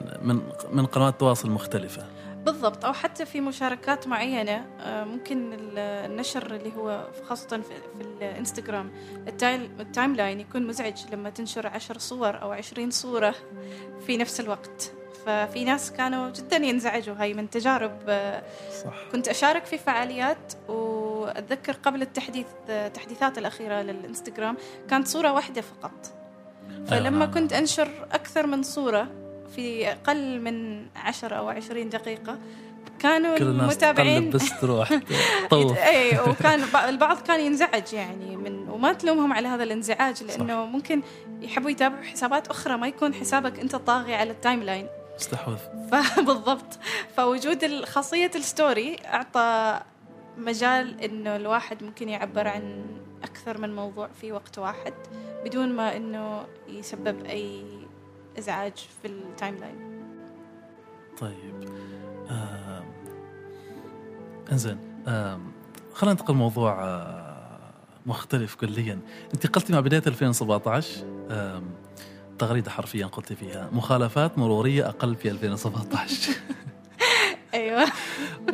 من قنوات تواصل مختلفة. بالضبط أو حتى في مشاركات معينة آه، ممكن ال- النشر اللي هو خاصة في, الإنستغرام. ال time, line يكون مزعج لما تنشر عشر صور أو عشرين صورة في نفس الوقت. ففي ناس كانوا جدا ينزعجوا هاي من تجارب آه، صح. كنت أشارك في فعاليات وأتذكر قبل التحديث التحديثات الأخيرة للإنستغرام كانت صورة واحدة فقط. فلما نعم. كنت أنشر أكثر من صورة في أقل من 10 أو 20 دقيقة. كانوا كل الناس المتابعين بس تروح. [laughs] طوف. اي وكان ب- البعض كان ينزعج يعني من وما تلومهم على هذا الانزعاج لأنه ممكن يحبوا يتابعوا حسابات أخرى ما يكون حسابك أنت طاغي على التايم لاين استحوذ [laughs] فبالضبط فوجود خاصية ال story أعطى مجال إنه الواحد ممكن يعبر عن أكثر من موضوع في وقت واحد بدون ما إنه يسبب أي إزعاج في ال time line طيب آم، إنزين آم، خلينا ننتقل موضوع آه، مختلف كليا. أنت قلتي مع بداية 2017 آم، تغريدة حرفيا قلتي فيها. مخالفات مرورية أقل في 2017 [laughs] أيوة.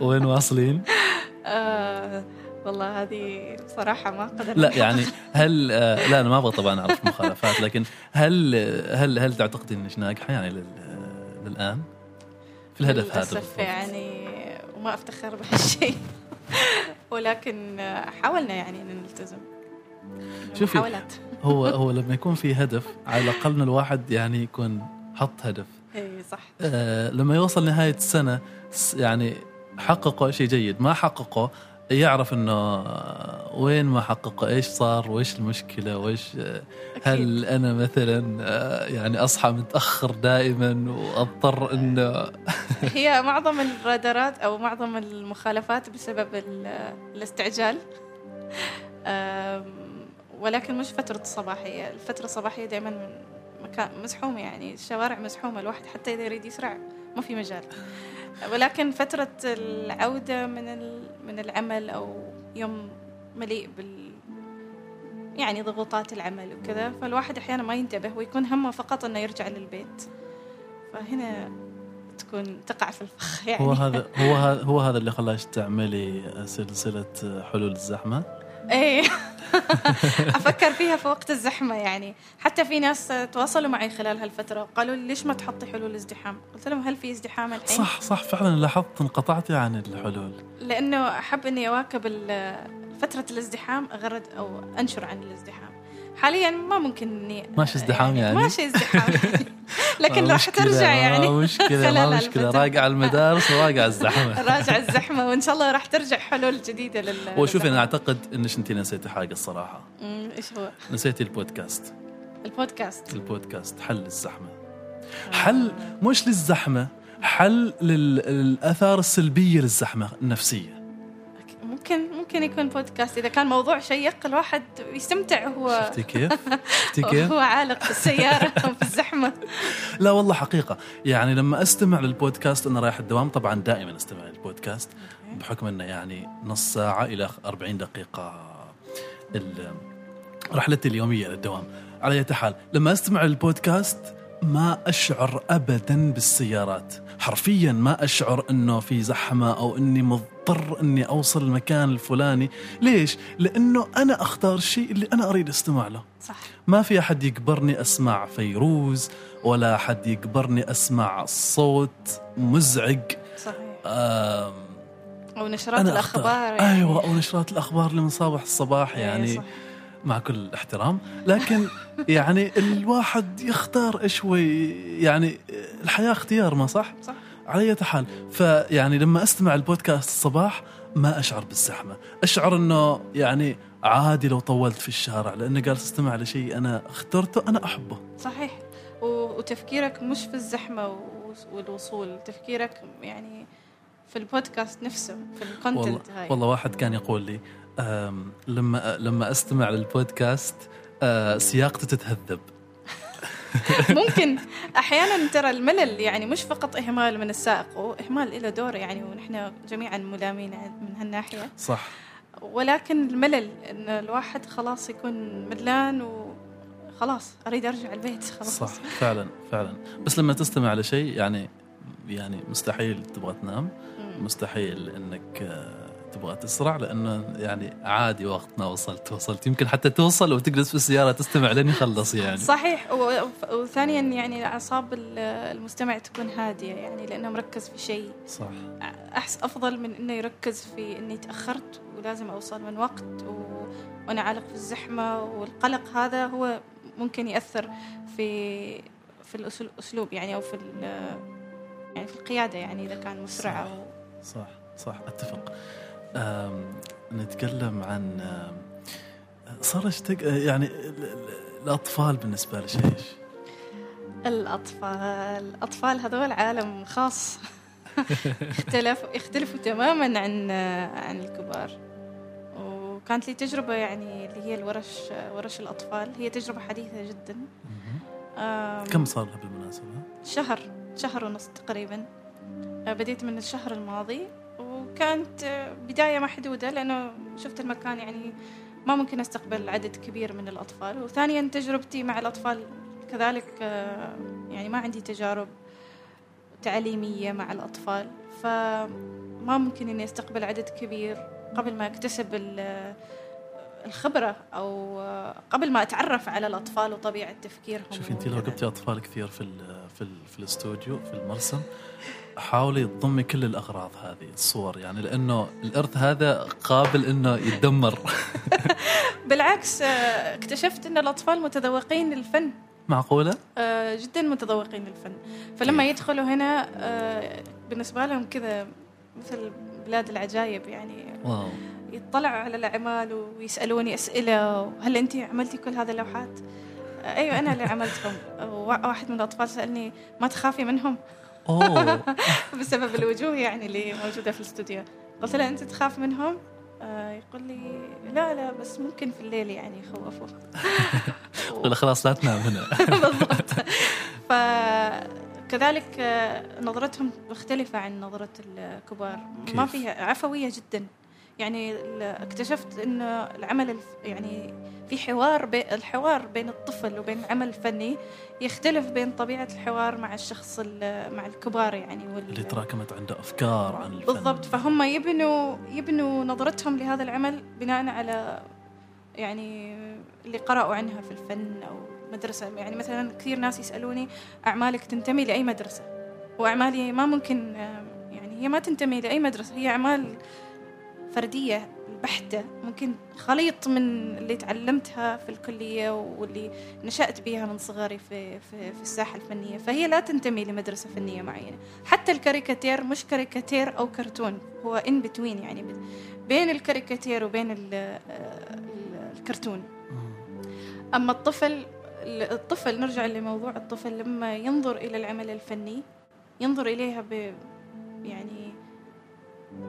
وين واصلين؟ [laughs] آه والله هذه بصراحة ما قدرت لا يعني هل آه، لا أنا ما أبغى طبعا أعرف مخالفات لكن هل هل هل تعتقدي إنك ناجحة يعني لل- للآن؟ في الهدف هذا للأسف؟ يعني وما أفتخر بهالشيء. [laughs] ولكن آه، حاولنا يعني إن نلتزم. شوفي، محاولات. هو هو [laughs] لما يكون في هدف على الأقل إن الواحد يعني يكون حط هدف. إي صح. آه لما يوصل نهاية السنة س- يعني حققه شيء جيد. ما حققه يعرف إنه وين ما حققه إيش صار وإيش المشكلة وإيش هل أنا مثلا آه، يعني أصحى متأخر دائما وأضطر إنه [laughs] هي معظم الرادارات أو معظم المخالفات بسبب ال- الاستعجال. ولكن مش فترة الصباحية الفترة الصباحية دائما مكان مزحومة يعني الشوارع مزحومة الواحد حتى إذا يريد يسرع. ما في مجال. ولكن فترة العودة من من العمل أو يوم مليء بال يعني ضغوطات العمل وكذا فالواحد أحيانا ما ينتبه ويكون همه فقط إنه يرجع للبيت. فهنا تكون تقع في الفخ يعني. [laughs] هو هذا هو هذا هو هذا اللي خلاك تعملي سلسلة حلول الزحمة؟ إيه. [laughs] أفكر فيها في وقت الزحمة يعني. حتى في ناس تواصلوا معي خلال هالفترة وقالوا لي ليش ما تحطي حلول ازدحام قلت لهم هل في ازدحام الحين؟ صح صح فعلا لاحظت انقطعتي عن الحلول. لأنه أحب إني أواكب فترة الازدحام أغرد أو أنشر عن الازدحام. حاليا ما ممكن اني ماشي ازدحام يعني, يعني ماشي ازدحام. [laughs] لكن راح ترجع يعني. ما مشكلة ما مشكلة. راجع المدارس وراجع الزحمة. [laughs] راجع الزحمة وإن شاء الله راح ترجع حلول جديدة لل وشوفي أنا أعتقد إنك أنت نسيتي حاجة الصراحة. إيش هو؟ نسيتي البودكاست. البودكاست. البودكاست حل الزحمة. حل مش للزحمة حل للآثار السلبية للزحمة النفسية. ممكن ممكن يكون بودكاست. إذا كان موضوع شيق الواحد يستمتع وهو شفتي كيف؟ شفتي [laughs] كيف؟ هو عالق في السيارة [laughs] في الزحمة. لا والله حقيقة. يعني لما أستمع للبودكاست أنا رايح الدوام طبعا دائما أستمع للبودكاست بحكم إنه يعني نص ساعة إلى 40 دقيقة رحلتي اليومية للدوام على أي حال لما أستمع للبودكاست ما أشعر ابدا بالسيارات. حرفيا ما أشعر إنه في زحمة أو إني مضطر إني أوصل المكان الفلاني. ليش؟ لأنه أنا أختار الشيء اللي أنا أريد استمع له. صح. ما في أحد يجبرني أسمع فيروز ولا أحد يجبرني أسمع صوت مزعج. صحيح. أو نشرات الأخبار يعني. أيوه أو نشرات من صباح الصباح إيه، يعني. صح. مع كل الاحترام لكن [laughs] يعني الواحد يختار هو يعني الحياة اختيار ما صح؟ صح على أي حال فيعني لما أستمع البودكاست الصباح ما أشعر بالزحمة أشعر إنه يعني عادي لو طولت في الشارع لأنه جالس أستمع لشيء أنا اخترته أنا أحبه صحيح وتفكيرك مش في الزحمة والوصول تفكيرك يعني في البودكاست نفسه في الكونتنت والله, هاي. والله واحد كان يقول لي لما لما أستمع للبودكاست أه، سياقته تتهذب. [laughs] ممكن. أحيانا ترى الملل يعني مش فقط إهمال من السائق وإهمال له دور يعني ونحن جميعا ملامين من هالناحية. صح. ولكن الملل إن الواحد خلاص يكون ملان وخلاص أريد أرجع البيت خلاص. صح فعلا فعلا. بس لما تستمع لشيء يعني يعني مستحيل تبغى تنام. مستحيل إنك آه، تبغى تسرع؟ لأنه يعني عادي وقتنا وصلت وصلت. يمكن حتى توصل وتجلس في السيارة تستمع لين يخلص يعني. صحيح. وثانيا يعني أعصاب المستمع تكون هادية يعني لأنه مركز في شيء. صح. أحس أفضل من إنه يركز في إني تأخرت ولازم أوصل من وقت و... وأنا عالق في الزحمة والقلق. هذا هو ممكن يأثر في في الأسلوب يعني أو في يعني في القيادة يعني إذا كان مسرع صح. صح. صح. أتفق. نتكلم عن صار اشتق يعني الأطفال بالنسبة لك إيش؟ الأطفال الأطفال هذول عالم خاص. [laughs] اختلف يختلفوا تماما عن عن الكبار. وكانت لي تجربة يعني اللي هي الورش ورش الأطفال. هي تجربة حديثة جدا. كم صار لها بالمناسبة؟ شهر شهر ونص تقريبا. بديت من الشهر الماضي. وكانت بداية محدودة لأنه شفت المكان يعني ما ممكن أستقبل عدد كبير من الأطفال. وثانيا تجربتي مع الأطفال كذلك يعني ما عندي تجارب تعليمية مع الأطفال فما ممكن إني أستقبل عدد كبير قبل ما أكتسب الخبرة أو قبل ما أتعرف على الأطفال وطبيعة تفكيرهم شوفي أنت لو جبتي أطفال كثير في في, في الاستوديو في المرسم حاولي تضمي كل الأغراض هذه الصور يعني لأنه الإرث هذا قابل إنه يتدمر [laughs] بالعكس آه، اكتشفت إن الأطفال متذوقين للفن. معقولة؟ آه، جدا متذوقين للفن. فلما يدخلوا هنا آه، بالنسبة لهم كذا مثل بلاد العجائب يعني واو. يطلعوا على الأعمال ويسألوني أسئلة هل أنت عملتي كل هذه اللوحات؟ أيوه أنا اللي عملتهم. واحد من الأطفال سألني ما تخافي منهم. [laughs] بسبب الوجوه يعني اللي موجودة في الاستوديو. قلت له أنت تخاف منهم؟ آه يقول لي لا لا بس ممكن في الليل يعني يخوفوا. [laughs] ولا خلاص لا تنام هنا. [laughs] بالضبط. فكذلك آه، نظرتهم مختلفة عن نظرة الكبار. ما؟ فيها عفوية جدا. يعني اكتشفت إنه العمل يعني في حوار بي الحوار بين الطفل وبين العمل الفني يختلف بين طبيعة الحوار مع الشخص ال- مع الكبار يعني وال اللي تراكمت عنده أفكار عن الفن. بالضبط. فهم يبنوا يبنوا نظرتهم لهذا العمل بناء على يعني اللي قرأوا عنها في الفن أو مدرسة. يعني مثلا كثير ناس يسألوني أعمالك تنتمي لأي مدرسة؟ وأعمالي ما ممكن يعني هي ما تنتمي لأي مدرسة. هي أعمال فردية بحتة ممكن خليط من اللي تعلمتها في الكلية واللي نشأت بها من صغري في, في, في الساحة الفنية. فهي لا تنتمي لمدرسة فنية معينة. حتى الكاريكاتير مش كاريكاتير أو كرتون هو إن بتوين يعني بين الكاريكاتير وبين ال- ال- الكرتون. أما الطفل الطفل نرجع لموضوع الطفل لما ينظر إلى العمل الفني ينظر إليها ب يعني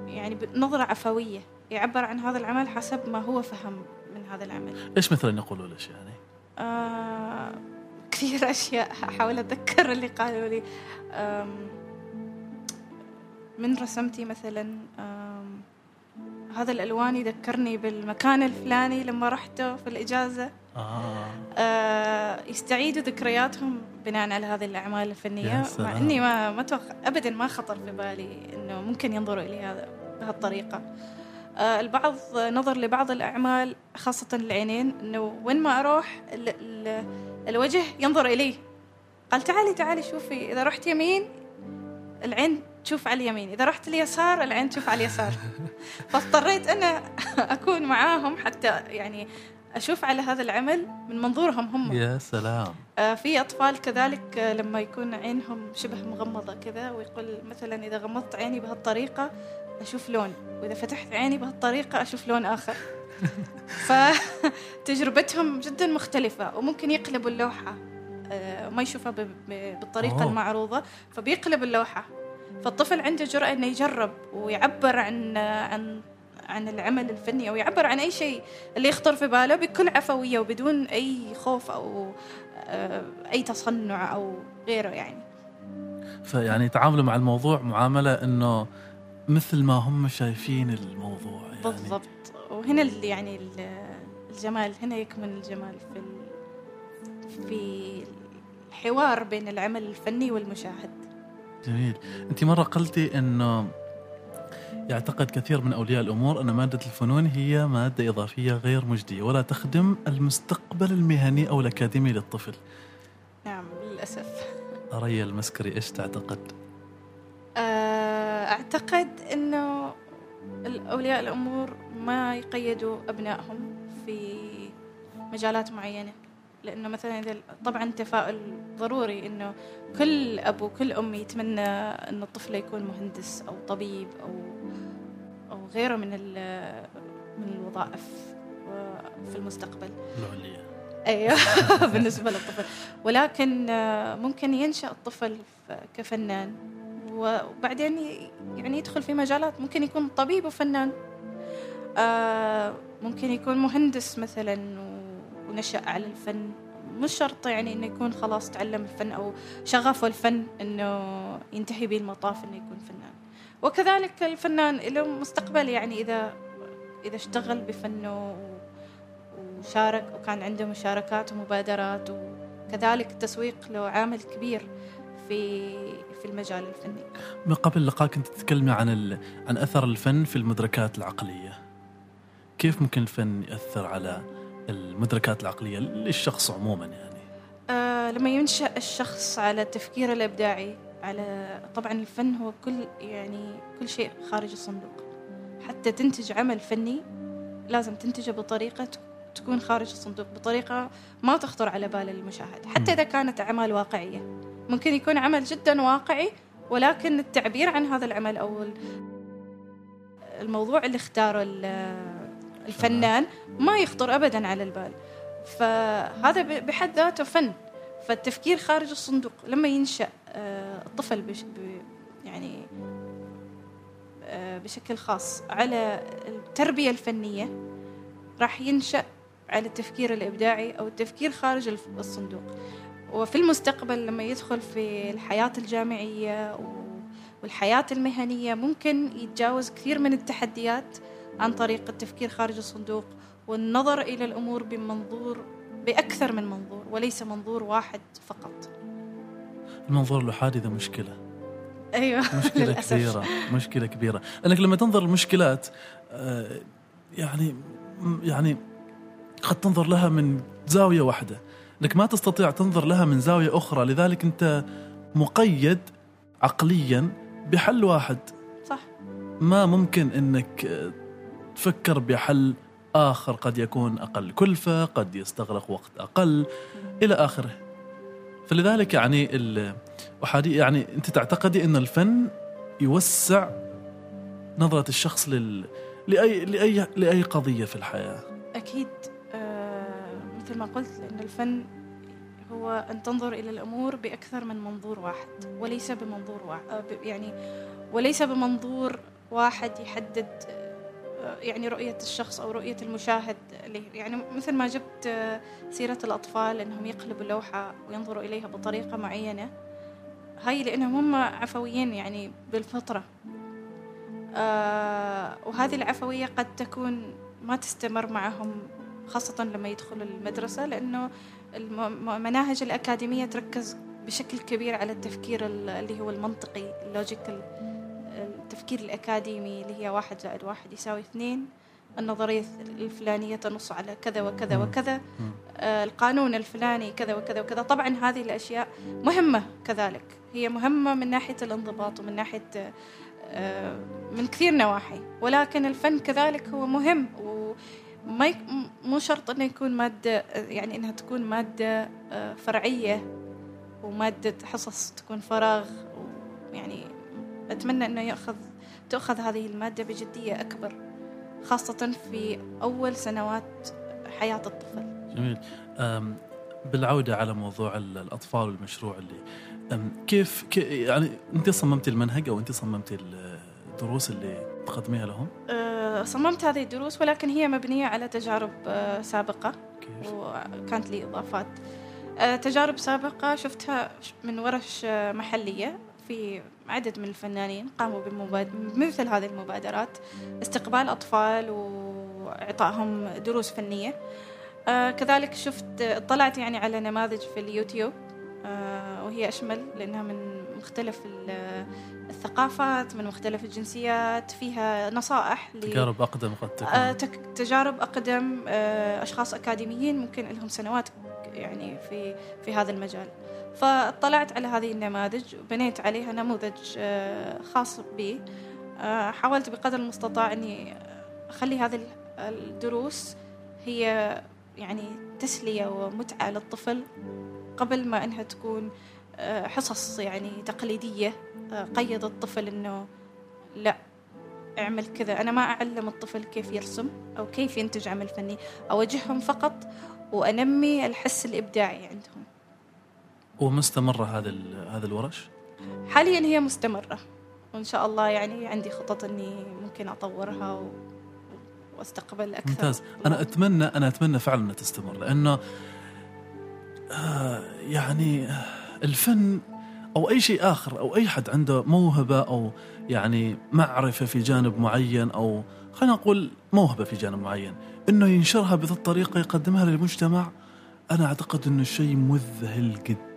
يعني بنظرة عفوية. يعبر عن هذا العمل حسب ما هو فهم من هذا العمل. إيش مثلا يقولوا لك يعني؟ آه [laughs] كثير أشياء أحاول أتذكر اللي قالوا لي. من رسمتي مثلا هذا الألوان يذكرني بالمكان الفلاني لما رحته في الإجازة. آه. آه، يستعيدوا ذكرياتهم بناء على هذه الأعمال الفنية. مع إني ما ما توقع أبدا ما خطر في بالي إنه ممكن ينظروا إليها بهالطريقة. آه، البعض نظر لبعض الأعمال خاصة العينين إنه وين ما أروح ال ال الوجه ينظر إلي. قال تعالي تعالي شوفي إذا رحت يمين العين تشوف على اليمين. إذا رحت اليسار العين تشوف على اليسار. [laughs] فاضطريت أنا أكون معاهم حتى يعني أشوف على هذا العمل من منظورهم هم. يا سلام. آه، في أطفال كذلك آه، لما يكون عينهم شبه مغمضة كذا ويقول مثلا إذا غمضت عيني بهالطريقة أشوف لون وإذا فتحت عيني بهالطريقة أشوف لون آخر. [laughs] فتجربتهم [laughs] جدا مختلفة وممكن يقلبوا اللوحة آه، ما يشوفها ب- ب- بالطريقة أوه. المعروضة فبيقلب اللوحة. فالطفل عنده جرأة إنه يجرب ويعبر عن عن عن العمل الفني أو يعبر عن أي شيء اللي يخطر في باله بكل عفوية وبدون أي خوف أو آه، أي تصنع أو غيره يعني. فيعني تعاملوا مع الموضوع معاملة إنه مثل ما هم شايفين الموضوع يعني. بالضبط. وهنا ال- يعني ال- الجمال هنا يكمن الجمال في في الحوار بين العمل الفني والمشاهد. جميل. انت مرة قلتي إنه يعتقد كثير من أولياء الأمور أن مادة الفنون هي مادة إضافية غير مجدية ولا تخدم المستقبل المهني أو الأكاديمي للطفل. نعم للأسف. ريا المسكري إيش تعتقد؟ آه، أعتقد أنه أولياء الأمور ما يقيدوا أبنائهم في مجالات معينة. لأنه مثلا إذا طبعا التفاؤل ضروري أنه كل أب وكل أم يتمنى أن الطفل يكون مهندس أو طبيب أو أو غيره من من الوظائف في المستقبل. العليا. أيوه. [laughs] بالنسبة للطفل. ولكن ممكن ينشأ الطفل كفنان. وبعدين يعني يدخل في مجالات ممكن يكون طبيب وفنان. آه، ممكن يكون مهندس مثلا و- ونشأ على الفن. مش شرط يعني إنه يكون خلاص تعلم الفن أو شغفه الفن إنه ينتهي به المطاف إنه يكون فنان. وكذلك الفنان له مستقبل يعني إذا إذا اشتغل بفنه وشارك وكان عنده مشاركات ومبادرات وكذلك التسويق له عامل كبير في في المجال الفني. من قبل اللقاء كنت تتكلمي عن ال... عن أثر الفن في المدركات العقلية. كيف ممكن الفن ياثر على المدركات العقلية للشخص عموما يعني. آه لما ينشأ الشخص على التفكير الإبداعي على طبعا الفن هو كل يعني كل شيء خارج الصندوق. حتى تنتج عمل فني لازم تنتجه بطريقة تكون خارج الصندوق بطريقة ما تخطر على بال المشاهد. حتى إذا كانت أعمال واقعية. ممكن يكون عمل جدا واقعي ولكن التعبير عن هذا العمل أو ال- الموضوع اللي اختاره الفنان ما يخطر أبدا على البال. فهذا بحد ذاته فن. فالتفكير خارج الصندوق. لما ينشأ آه، الطفل بش يعني آه، بشكل خاص على التربية الفنية راح ينشأ على التفكير الإبداعي أو التفكير خارج الصندوق. وفي المستقبل لما يدخل في الحياة الجامعية والحياة المهنية ممكن يتجاوز كثير من التحديات عن طريق التفكير خارج الصندوق والنظر إلى الأمور بمنظور بأكثر من منظور وليس منظور واحد فقط. المنظور الأحادي ذا مشكلة. أيوة. [laughs] مشكلة للأسف. كبيرة مشكلة كبيرة. أنك لما تنظر المشكلات آه، يعني يعني قد تنظر لها من زاوية واحدة. إنك ما تستطيع تنظر لها من زاوية أخرى. لذلك أنت مقيد عقليا بحل واحد. صح. ما ممكن إنك تفكر بحل آخر قد يكون أقل. كلفه قد يستغرق وقت أقل إلى آخره. فلذلك يعني الأحادي يعني أنت تعتقدي أن الفن يوسع نظرة الشخص لل لاي لاي لأي قضية في الحياة. أكيد مثل ما قلت لأن الفن هو أن تنظر إلى الأمور بأكثر من منظور واحد وليس بمنظور واحد آه، يعني وليس بمنظور واحد يحدد آه، يعني رؤية الشخص أو رؤية المشاهد يعني مثل ما جبت آه، سيرة الأطفال أنهم يقلبوا اللوحة وينظروا إليها بطريقة معينة. هاي لأنهم هم عفويين يعني بالفطرة. آه وهذه العفوية قد تكون ما تستمر معهم خاصة لما يدخل المدرسة لأنه المناهج الأكاديمية تركز بشكل كبير على التفكير اللي هو المنطقي اللوجيكال. التفكير الأكاديمي اللي هي واحد زائد واحد يساوي اثنين النظرية الفلانية تنص على كذا وكذا وكذا آه القانون الفلاني كذا وكذا وكذا. طبعا هذه الأشياء مهمة كذلك. هي مهمة من ناحية الانضباط ومن ناحية آه من كثير نواحي. ولكن الفن كذلك هو مهم ما مو شرط إنه يكون مادة يعني إنها تكون مادة آه، فرعية ومادة حصص تكون فراغ يعني أتمنى إنه ياخذ تؤخذ هذه المادة بجدية أكبر خاصة في أول سنوات حياة الطفل. جميل. بالعودة على موضوع الأطفال والمشروع اللي كيف يعني أنت صممتي المنهج أو أنت صممتي الدروس اللي تقدميها لهم؟ أه صممت هذه الدروس ولكن هي مبنية على تجارب أه سابقة كيف؟ وكانت لي إضافات أه تجارب سابقة شفتها من ورش محلية في عدد من الفنانين قاموا بمثل هذه المبادرات استقبال أطفال وإعطائهم دروس فنية. آه كذلك شفت اطلعت يعني على نماذج في اليوتيوب آه وهي أشمل لأنها من مختلف الثقافات من مختلف الجنسيات فيها نصائح تجارب أقدم قد تكون. آه تجارب أقدم أشخاص أكاديميين ممكن لهم سنوات يعني في في هذا المجال. فاطلعت على هذه النماذج وبنيت عليها نموذج آه خاص بي. آه حاولت بقدر المستطاع أني أخلي هذه الدروس هي يعني تسلية ومتعة للطفل قبل ما أنها تكون آه، حصص يعني تقليدية قيد الطفل إنه لا اعمل كذا. أنا ما أعلم الطفل كيف يرسم أو كيف ينتج عمل فني. أوجههم فقط وأنمي الحس الإبداعي عندهم. ومستمرة هذا هذا الورش؟ حاليا هي مستمرة. وإن شاء الله يعني عندي خطط إني ممكن أطورها و... وأستقبل أكثر. ممتاز. أنا اتمنى أنا أتمنى فعلا إنها تستمر لأنه آه يعني الفن أو أي شيء آخر أو أي حد عنده موهبة أو يعني معرفة في جانب معين أو خلينا نقول موهبة في جانب معين إنه ينشرها بهذه الطريقة يقدمها للمجتمع أنا أعتقد إنه شيء مذهل جدا.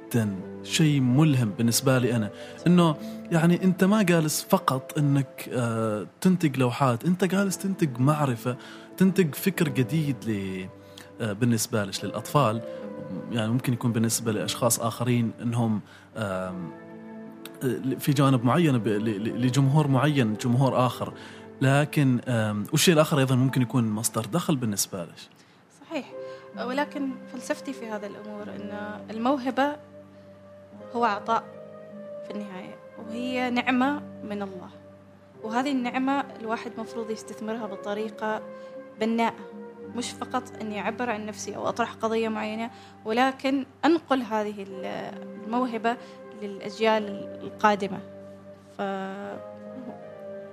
شيء ملهم بالنسبة لي أنا. إنه يعني أنت ما جالس فقط إنك آه تنتج لوحات أنت جالس تنتج معرفة تنتج فكر جديد ل آه بالنسبة لك للأطفال. يعني ممكن يكون بالنسبة لأشخاص آخرين إنهم في جوانب معينة لجمهور معين جمهور آخر. لكن والشيء الآخر أيضا ممكن يكون مصدر دخل بالنسبة لك صحيح. ولكن فلسفتي في هذا الأمور ان الموهبة هو عطاء في النهاية وهي نعمة من الله. وهذه النعمة الواحد مفروض يستثمرها بطريقة بناءة مش فقط أني أعبر عن نفسي أو أطرح قضية معينة ولكن أنقل هذه الموهبة للأجيال القادمة. فهي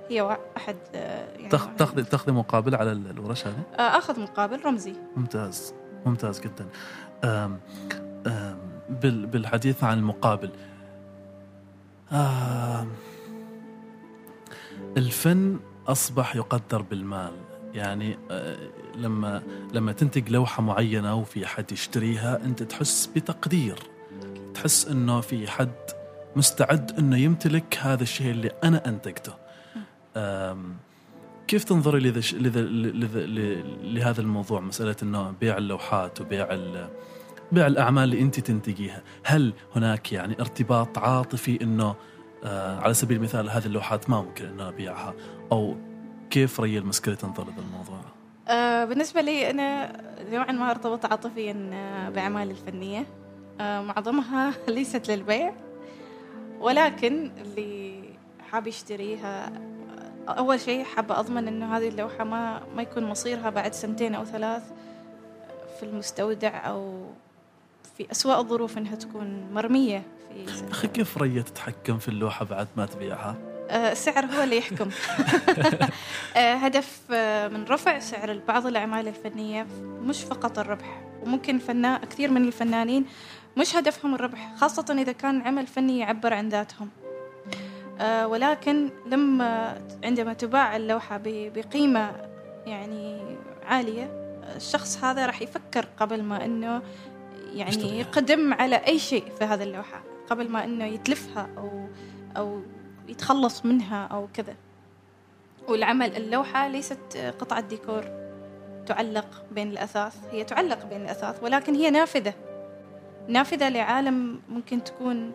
هي أحد يعني تاخذي تاخذي مقابل على الورش هذه؟ آخذ مقابل رمزي. ممتاز. ممتاز جدا. بالحديث عن المقابل. أم الفن أصبح يقدر بالمال. يعني لما لما تنتج لوحة معينة وفي حد يشتريها أنت تحس بتقدير. تحس أنه في حد مستعد أنه يمتلك هذا الشيء اللي أنا أنتجته. كيف تنظري لذا لذا لذا لهذا الموضوع؟ مسألة أنه بيع اللوحات وبيع بيع الأعمال اللي أنت تنتجيها. هل هناك يعني ارتباط عاطفي أنه آه على سبيل المثال هذه اللوحات ما ممكن أن أبيعها؟ أو كيف ريا المسكري تنظر الموضوع؟ آه بالنسبة لي أنا نوعا ما ارتبط عاطفيا آه، بأعمالي الفنية. آه معظمها [laughs] ليست للبيع. ولكن اللي حاب يشتريها أول شيء حابة أضمن إنه هذه اللوحة ما ما يكون مصيرها بعد سنتين أو ثلاث في المستودع أو في أسوأ الظروف إنها تكون مرمية في أخي كيف ريا تتحكم في اللوحة بعد ما تبيعها؟ السعر هو اللي يحكم [laughs] آه، هدف آه، من رفع سعر بعض الأعمال الفنية مش فقط الربح وممكن الفنان كثير من الفنانين مش هدفهم الربح خاصة إذا كان عمل فني يعبر عن ذاتهم ولكن لما عندما تباع اللوحة بقيمة يعني عالية الشخص هذا راح يفكر قبل ما إنه يعني يقدم على أي شيء في هذه اللوحة قبل ما إنه يتلفها أو أو يتخلص منها أو كذا. والعمل اللوحة ليست قطعة ديكور تعلق بين الأثاث هي تعلق بين الأثاث ولكن هي نافذة. نافذة لعالم ممكن تكون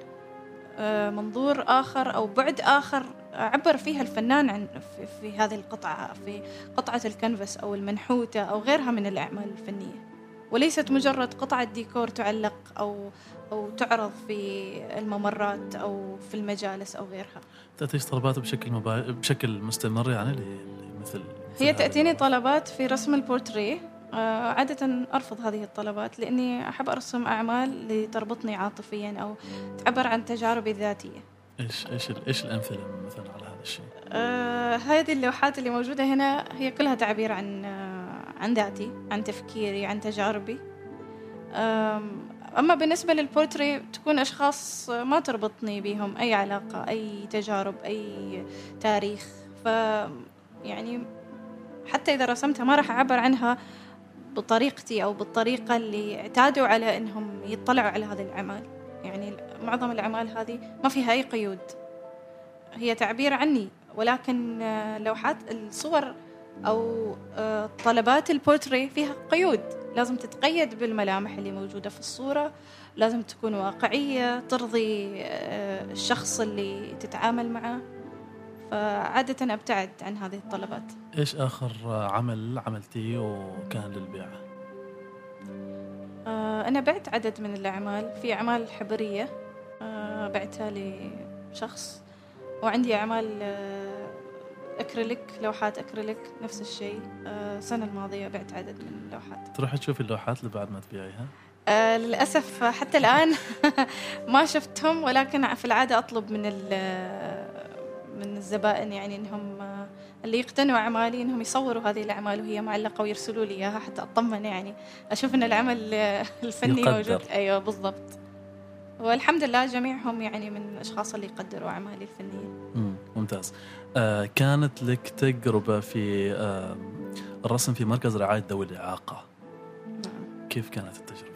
آه، منظور آخر أو بعد آخر عبر فيها الفنان عن في, في هذه القطعة في قطعة الكنفس أو المنحوتة أو غيرها من الأعمال الفنية. وليست مجرد قطعة ديكور تعلق أو أو تعرض في الممرات أو في المجالس أو غيرها. تأتيش طلبات بشكل مبا... بشكل مستمر يعني مثل هي تأتيني طلبات في رسم البورتريه آه، عادة أرفض هذه الطلبات لأني أحب أرسم أعمال لتربطني عاطفيا أو تعبر عن تجاربي الذاتية. إيش إيش إيش الأمثلة مثلا على هذا الشيء؟ آه هذه اللوحات اللي موجودة هنا هي كلها تعبير عن آه عن ذاتي عن تفكيري عن تجاربي. أما بالنسبة للبورتري تكون أشخاص ما تربطني بهم أي علاقة أي تجارب أي تاريخ. ف يعني حتى إذا رسمتها ما راح أعبر عنها بطريقتي أو بالطريقة اللي اعتادوا على أنهم يطلعوا على هذه الأعمال يعني معظم الأعمال هذه ما فيها أي قيود. هي تعبير عني ولكن لوحات الصور أو آه، طلبات البورتري فيها قيود. لازم تتقيد بالملامح اللي موجودة في الصورة. لازم تكون واقعية ترضي آه، الشخص اللي تتعامل معه. فعادة أبتعد عن هذه الطلبات. إيش آخر عمل عملتيه وكان للبيع؟ آه، أنا بعت عدد من الأعمال. في أعمال حبرية بعتها لشخص. وعندي أعمال أكريليك لوحات أكريليك نفس الشيء. آه، السنة الماضية بعت عدد من اللوحات. تروحي تشوفي اللوحات اللي بعد ما تبيعيها؟ آه للأسف حتى الآن [laughs] ما شفتهم ولكن في العادة أطلب من من الزبائن يعني إنهم آه، اللي يقتنوا أعمالي إنهم يصوروا هذه الأعمال وهي معلقة ويرسلوا لي إياها حتى أطمن يعني. أشوف إن العمل الفني يقدر. موجود. أيوه بالضبط. والحمد لله جميعهم يعني من الأشخاص اللي يقدروا أعمالي الفنية. امم ممتاز. آه كانت لك تجربة في آه الرسم في مركز رعاية ذوي الإعاقة. نعم. كيف كانت التجربة؟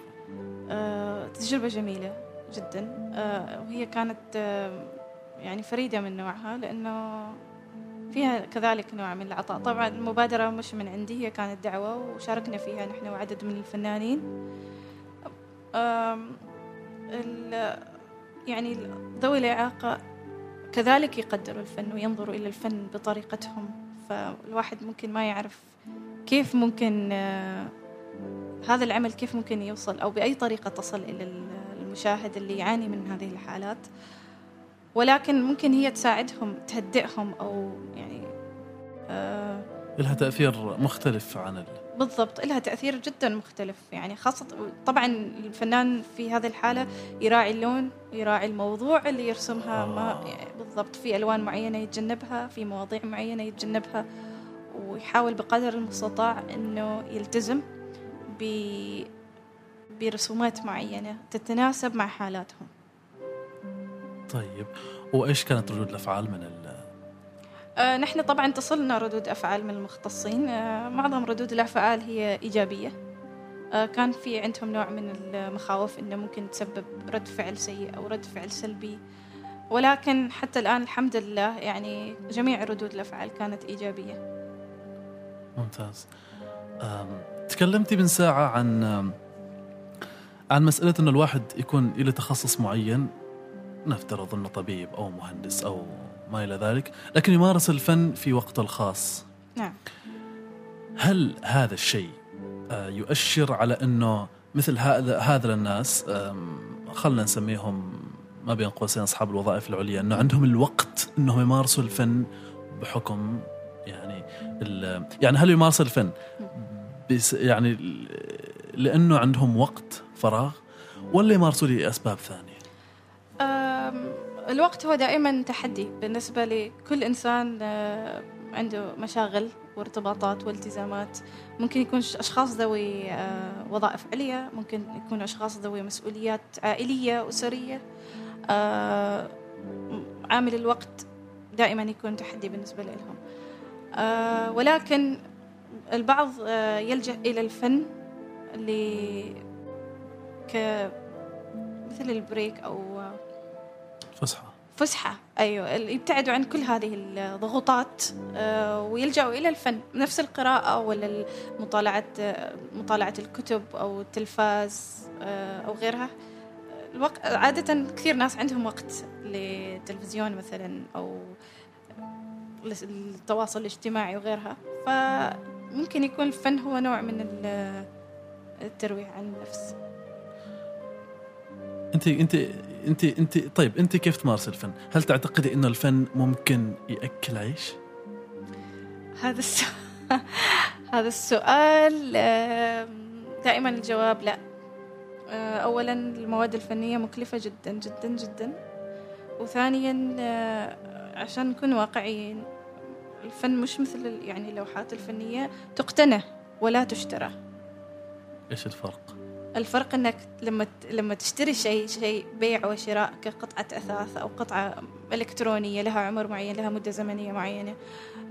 آه تجربة جميلة جدا. آه وهي كانت آه يعني فريدة من نوعها لأنه فيها كذلك نوع من العطاء. طبعا المبادرة مش من عندي هي كانت دعوة وشاركنا فيها نحن وعدد من الفنانين. يعني ذوي الإعاقة كذلك يقدروا الفن وينظروا إلى الفن بطريقتهم فالواحد ممكن ما يعرف كيف ممكن آه، هذا العمل كيف ممكن يوصل أو بأي طريقة تصل إلى المشاهد اللي يعاني من هذه الحالات ولكن ممكن هي تساعدهم تهدئهم أو يعني آه لها تأثير مختلف عن. بالضبط لها تأثير جدا مختلف يعني خاصة طبعا الفنان في هذه الحالة يراعي اللون يراعي الموضوع اللي يرسمها ما آه. يعني بالضبط في ألوان معينة يتجنبها في مواضيع معينة يتجنبها ويحاول بقدر المستطاع أنه يلتزم ب برسومات معينة تتناسب مع حالاتهم طيب وإيش كانت ردود الأفعال من نحن طبعا تصلنا ردود أفعال من المختصين. آه، معظم ردود الأفعال هي إيجابية. آه، كان في عندهم نوع من المخاوف أنه ممكن تسبب رد فعل سيء أو رد فعل سلبي. ولكن حتى الآن الحمد لله يعني جميع ردود الأفعال كانت إيجابية. ممتاز. تكلمتي من ساعة عن عن مسألة أنه الواحد يكون له تخصص معين. نفترض أنه طبيب أو مهندس أو ما إلى ذلك لكن يمارس الفن في وقته الخاص نعم هل هذا الشيء آه، يؤشر على أنه مثل هذا هذا الناس خلنا نسميهم ما بين قوسين أصحاب الوظائف العليا أنه عندهم الوقت أنهم يمارسوا الفن بحكم يعني يعني هل يمارس الفن بس يعني ل- لأنه عندهم وقت فراغ ولا يمارسوا لأسباب ثانية؟ الوقت هو دائما تحدي بالنسبة لكل إنسان آه، عنده مشاغل وارتباطات والتزامات. ممكن يكون أشخاص ذوي آه، وظائف عليا ممكن يكون أشخاص ذوي مسؤوليات عائلية أسرية. آه، عامل الوقت دائما يكون تحدي بالنسبة لهم. ولكن البعض يلجأ إلى الفن ل ك مثل البريك أو فسحة. فسحة. أيوة يبتعدوا عن كل هذه الضغوطات آه، ويلجأوا إلى الفن. نفس القراءة ولا مطالعة آه، مطالعة الكتب أو التلفاز آه، أو غيرها. الوقت عادة كثير ناس عندهم وقت للتلفزيون مثلا أو التواصل الاجتماعي وغيرها. فممكن يكون الفن هو نوع من ال- الترويح عن النفس. انت أنت أنت أنت طيب أنت كيف تمارس الفن؟ هل تعتقدي إنه الفن ممكن يأكل عيش؟ هذا السؤال [laughs] هذا السؤال دائما الجواب لا آه، اولا المواد الفنية مكلفة جدا جدا جدا وثانيا آه، عشان نكون واقعيين الفن مش مثل يعني اللوحات الفنية تقتنى ولا تشترى إيش الفرق؟ الفرق إنك لما لما تشتري شيء شيء بيع وشراء كقطعة أثاث أو قطعة إلكترونية لها عمر معين لها مدة زمنية معينة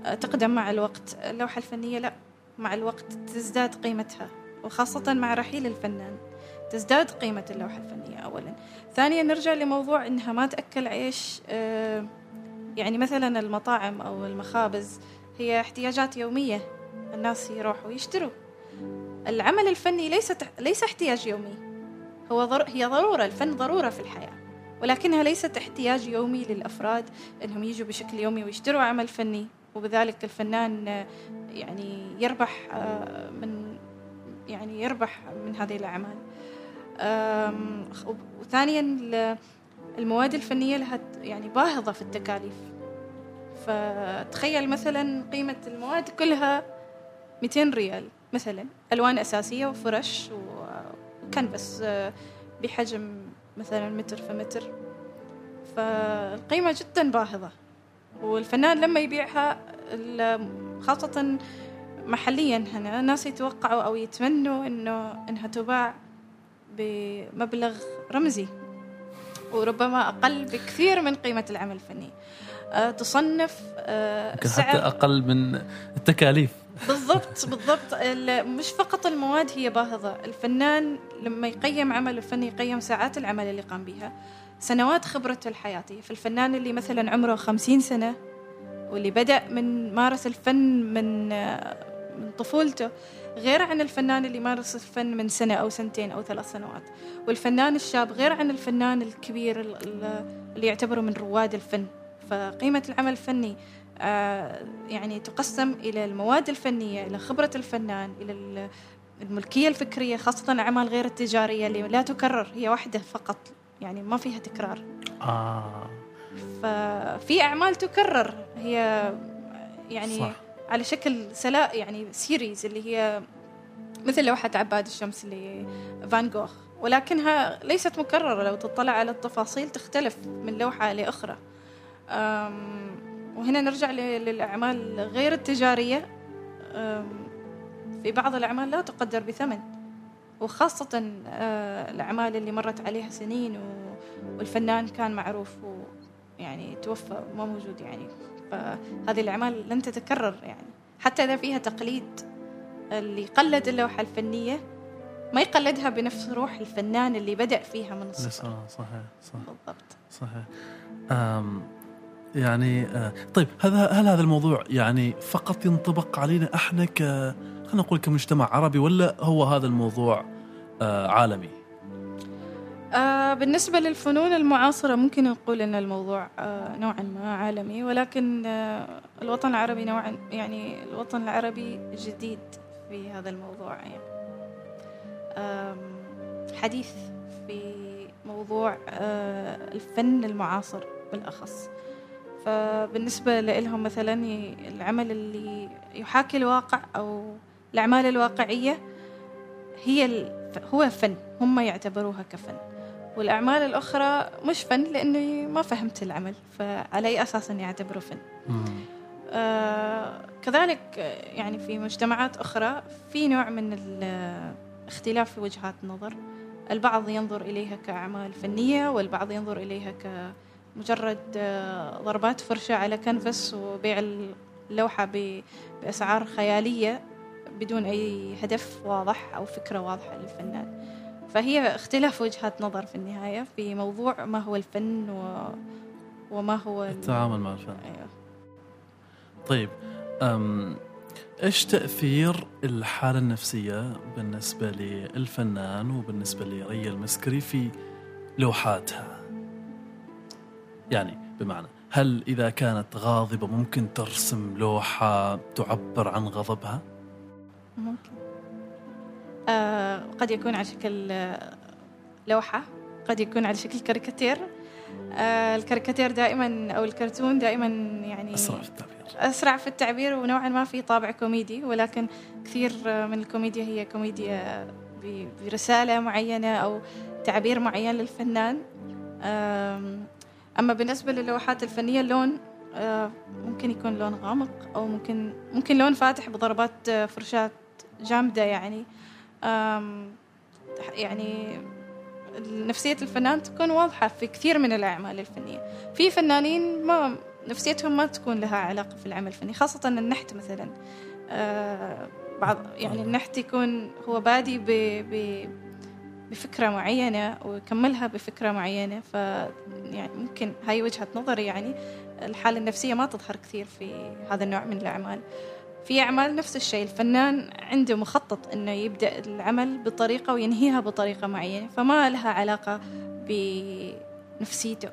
آه، تقدم مع الوقت. اللوحة الفنية لا مع الوقت تزداد قيمتها وخاصة مع رحيل الفنان تزداد قيمة اللوحة الفنية اولا. ثانيا نرجع لموضوع إنها ما تأكل عيش آه، يعني مثلا المطاعم أو المخابز هي احتياجات يومية الناس يروحوا يشتروا. العمل الفني ليس ليس احتياج يومي. هو ضر... هي ضرورة الفن ضرورة في الحياة ولكنها ليست احتياج يومي للأفراد أنهم يجوا بشكل يومي ويشتروا عمل فني وبذلك الفنان يعني يربح آه، من يعني يربح من هذه الأعمال. آم، وثانيا ال- المواد الفنية لها يعني باهظة في التكاليف. فتخيل مثلا قيمة المواد كلها 200 ريال. مثلا ألوان أساسية وفرش وكنفس آه، بحجم مثلا متر في متر. فالقيمة جدا باهظة. والفنان لما يبيعها خاصة محليا هنا الناس يتوقعوا أو يتمنوا إنه إنها تباع بمبلغ رمزي وربما أقل بكثير من قيمة العمل الفني. تصنف آه، يمكن سعر. حتى أقل من التكاليف. بالضبط [laughs] بالضبط. ال- مش فقط المواد هي باهظة. الفنان لما يقيم عمل الفني يقيم ساعات العمل اللي قام بها سنوات خبرته الحياتية. فالفنان اللي مثلا عمره خمسين سنة واللي بدأ من مارس الفن من آه، من طفولته غير عن الفنان اللي مارس الفن من سنة أو سنتين أو ثلاث سنوات. والفنان الشاب غير عن الفنان الكبير ال- ال- اللي يعتبره من رواد الفن. فقيمة العمل الفني آه، يعني تقسم إلى المواد الفنية إلى خبرة الفنان إلى ال- الملكية الفكرية خاصة الأعمال غير التجارية اللي لا تكرر هي واحدة فقط يعني ما فيها تكرار. آه. ففي أعمال تكرر هي يعني صح. على شكل سلا يعني سيريز اللي هي مثل لوحة عباد الشمس لفان جوخ ولكنها ليست مكررة لو تطلع على التفاصيل تختلف من لوحة لأخرى. وهنا نرجع للأعمال غير التجارية. في بعض الأعمال لا تقدر بثمن وخاصة آه، الأعمال اللي مرت عليها سنين والفنان كان معروف ويعني توفى ما موجود يعني. فهذه الأعمال لن تتكرر يعني. حتى إذا فيها تقليد اللي قلد اللوحة الفنية ما يقلدها بنفس روح الفنان اللي بدأ فيها من الصفر. صحيح صح بالضبط. صحيح. يعني آه طيب هذا هل هذا الموضوع يعني فقط ينطبق علينا إحنا ك خلينا نقول كمجتمع عربي ولا هو هذا الموضوع آه عالمي؟ آه بالنسبة للفنون المعاصرة ممكن نقول أن الموضوع نوعا ما عالمي ولكن الوطن العربي نوعا يعني الوطن العربي جديد في هذا الموضوع يعني حديث في موضوع الفن المعاصر بالأخص فبالنسبة لهم مثلا العمل اللي يحاكي الواقع أو الأعمال الواقعية هي هو فن هم يعتبروها كفن. والأعمال الأخرى مش فن لأني ما فهمت العمل فعلى أي أساس أني أعتبره فن. آه كذلك يعني في مجتمعات أخرى في نوع من اختلاف في وجهات النظر البعض ينظر إليها كأعمال فنية والبعض ينظر إليها كمجرد آه، ضربات فرشة على كنفس وبيع اللوحة بأسعار خيالية بدون أي هدف واضح أو فكرة واضحة للفنان فهي اختلاف وجهات نظر في النهاية في موضوع ما هو الفن و... وما هو التعامل مع الفن أيوه. طيب أم إيش تأثير الحالة النفسية بالنسبة للفنان وبالنسبة لريا المسكري في لوحاتها؟ يعني بمعنى هل إذا كانت غاضبة ممكن ترسم لوحة تعبر عن غضبها؟ ممكن. آه قد يكون على شكل لوحة قد يكون على شكل كاريكاتير. آه الكاريكاتير دائما أو الكرتون دائما يعني أسرع في التعبير. أسرع في التعبير ونوعا ما في طابع كوميدي ولكن كثير من الكوميديا هي كوميديا برسالة معينة أو تعبير معين للفنان. أما بالنسبة للوحات الفنية اللون ممكن يكون لون غامق أو ممكن ممكن لون فاتح بضربات فرشاة جامدة يعني. يعني نفسية الفنان تكون واضحة في كثير من الأعمال الفنية. في فنانين ما نفسيتهم ما تكون لها علاقة في العمل الفني خاصة النحت مثلا. آه بعض يعني النحت يكون هو بادي ب بفكرة معينة ويكملها بفكرة معينة ف يعني ممكن هاي وجهة نظري يعني الحالة النفسية ما تظهر كثير في هذا النوع من الأعمال. في أعمال نفس الشيء الفنان عنده مخطط أنه يبدأ العمل بطريقة وينهيها بطريقة معينة فما لها علاقة بنفسيته.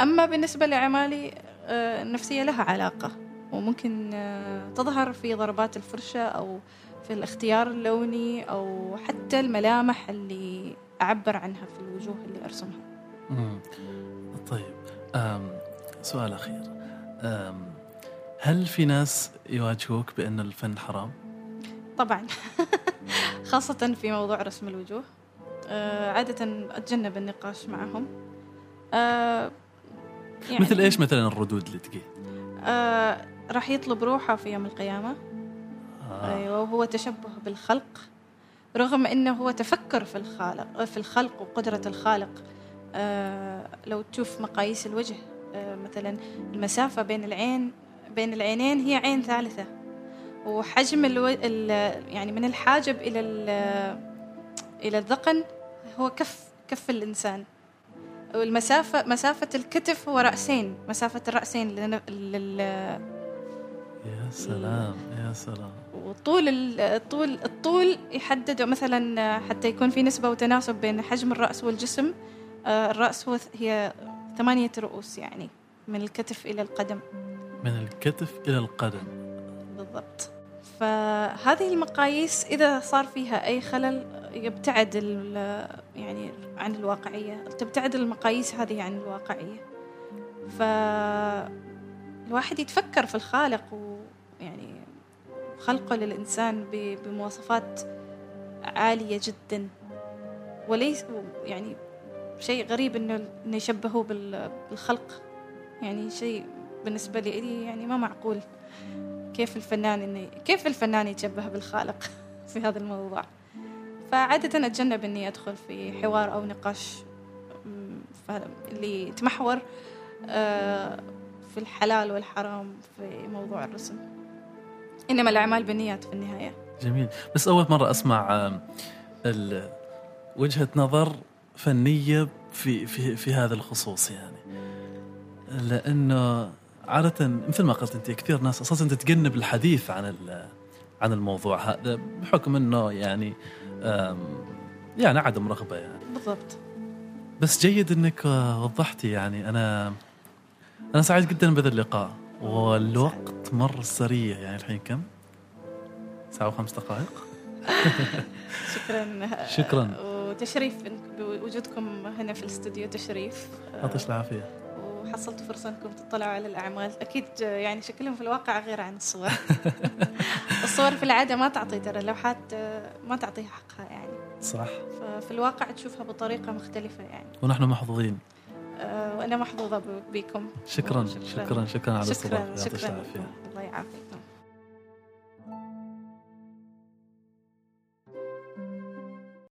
أما بالنسبة لأعمالي آه، النفسية لها علاقة وممكن آه، تظهر في ضربات الفرشة أو في الاختيار اللوني أو حتى الملامح اللي أعبر عنها في الوجوه اللي أرسمها مم. طيب أم سؤال أخير أم هل في ناس يواجهوك بأن الفن حرام؟ طبعا [laughs] خاصة في موضوع رسم الوجوه أه عادة أتجنب النقاش معهم أه يعني مثل إيش مثلا الردود اللي تجي؟ آه راح يطلب روحه في يوم القيامة آه. أيوة وهو تشبه بالخلق رغم إنه هو تفكر في الخالق في الخلق وقدرة الخالق. آه لو تشوف مقاييس الوجه آه مثلا المسافة بين العين بين العينين هي عين ثالثة. وحجم ألو... ال... يعني من الحاجب إلى ال... إلى الذقن هو كف كف الإنسان. والمسافة مسافة الكتف هو رأسين مسافة الرأسين لل... لل... يا سلام يا سلام. وطول الطول الطول يحدد مثلا حتى يكون في نسبة وتناسب بين حجم الرأس والجسم آه، الرأس هو هي ثمانية رؤوس يعني من الكتف إلى القدم. من الكتف إلى القدم. بالضبط. فهذه المقاييس إذا صار فيها أي خلل يبتعد يعني عن الواقعية تبتعد المقاييس هذه عن الواقعية. فالواحد يتفكر في الخالق ويعني خلقه للإنسان بمواصفات عالية جدا. وليس يعني شيء غريب إنه يشبهوه بالخلق. يعني شيء بالنسبة لي يعني ما معقول. كيف الفنان إنه كيف الفنان يتشبه بالخالق [laughs] في هذا الموضوع؟ فعادة أتجنب إني أدخل في حوار أو نقاش اللي يتمحور آه، في الحلال والحرام في موضوع الرسم. إنما الأعمال بالنيات في النهاية. جميل. بس أول مرة أسمع وجهة نظر فنية في في في هذا الخصوص يعني. لأنه عادة مثل ما قلت أنت كثير ناس أساسا تتجنب الحديث عن عن الموضوع هذا بحكم أنه يعني يعني عدم رغبة يعني. بالضبط. بس جيد إنك وضحتي يعني. أنا أنا سعيد جدا بهذا اللقاء. والوقت مر سريع. يعني الحين كم؟ ساعة وخمس دقائق. [laughs] شكرا. شكرا. وتشريف بوجودكم هنا في الاستوديو تشريف. يعطيك العافية. وحصلتوا فرصة إنكم تطلعوا على الأعمال. أكيد يعني شكلهم في الواقع غير عن الصور. [laughs] الصور في العادة ما تعطي ترى. اللوحات ما تعطيها حقها يعني. صح. ففي الواقع تشوفها بطريقة مختلفة يعني. ونحن محظوظين. أه وأنا محظوظة بكم. شكرا شكرا. شكرا, شكرا على الاستضافة شكرا, شكرا الله يعافيكم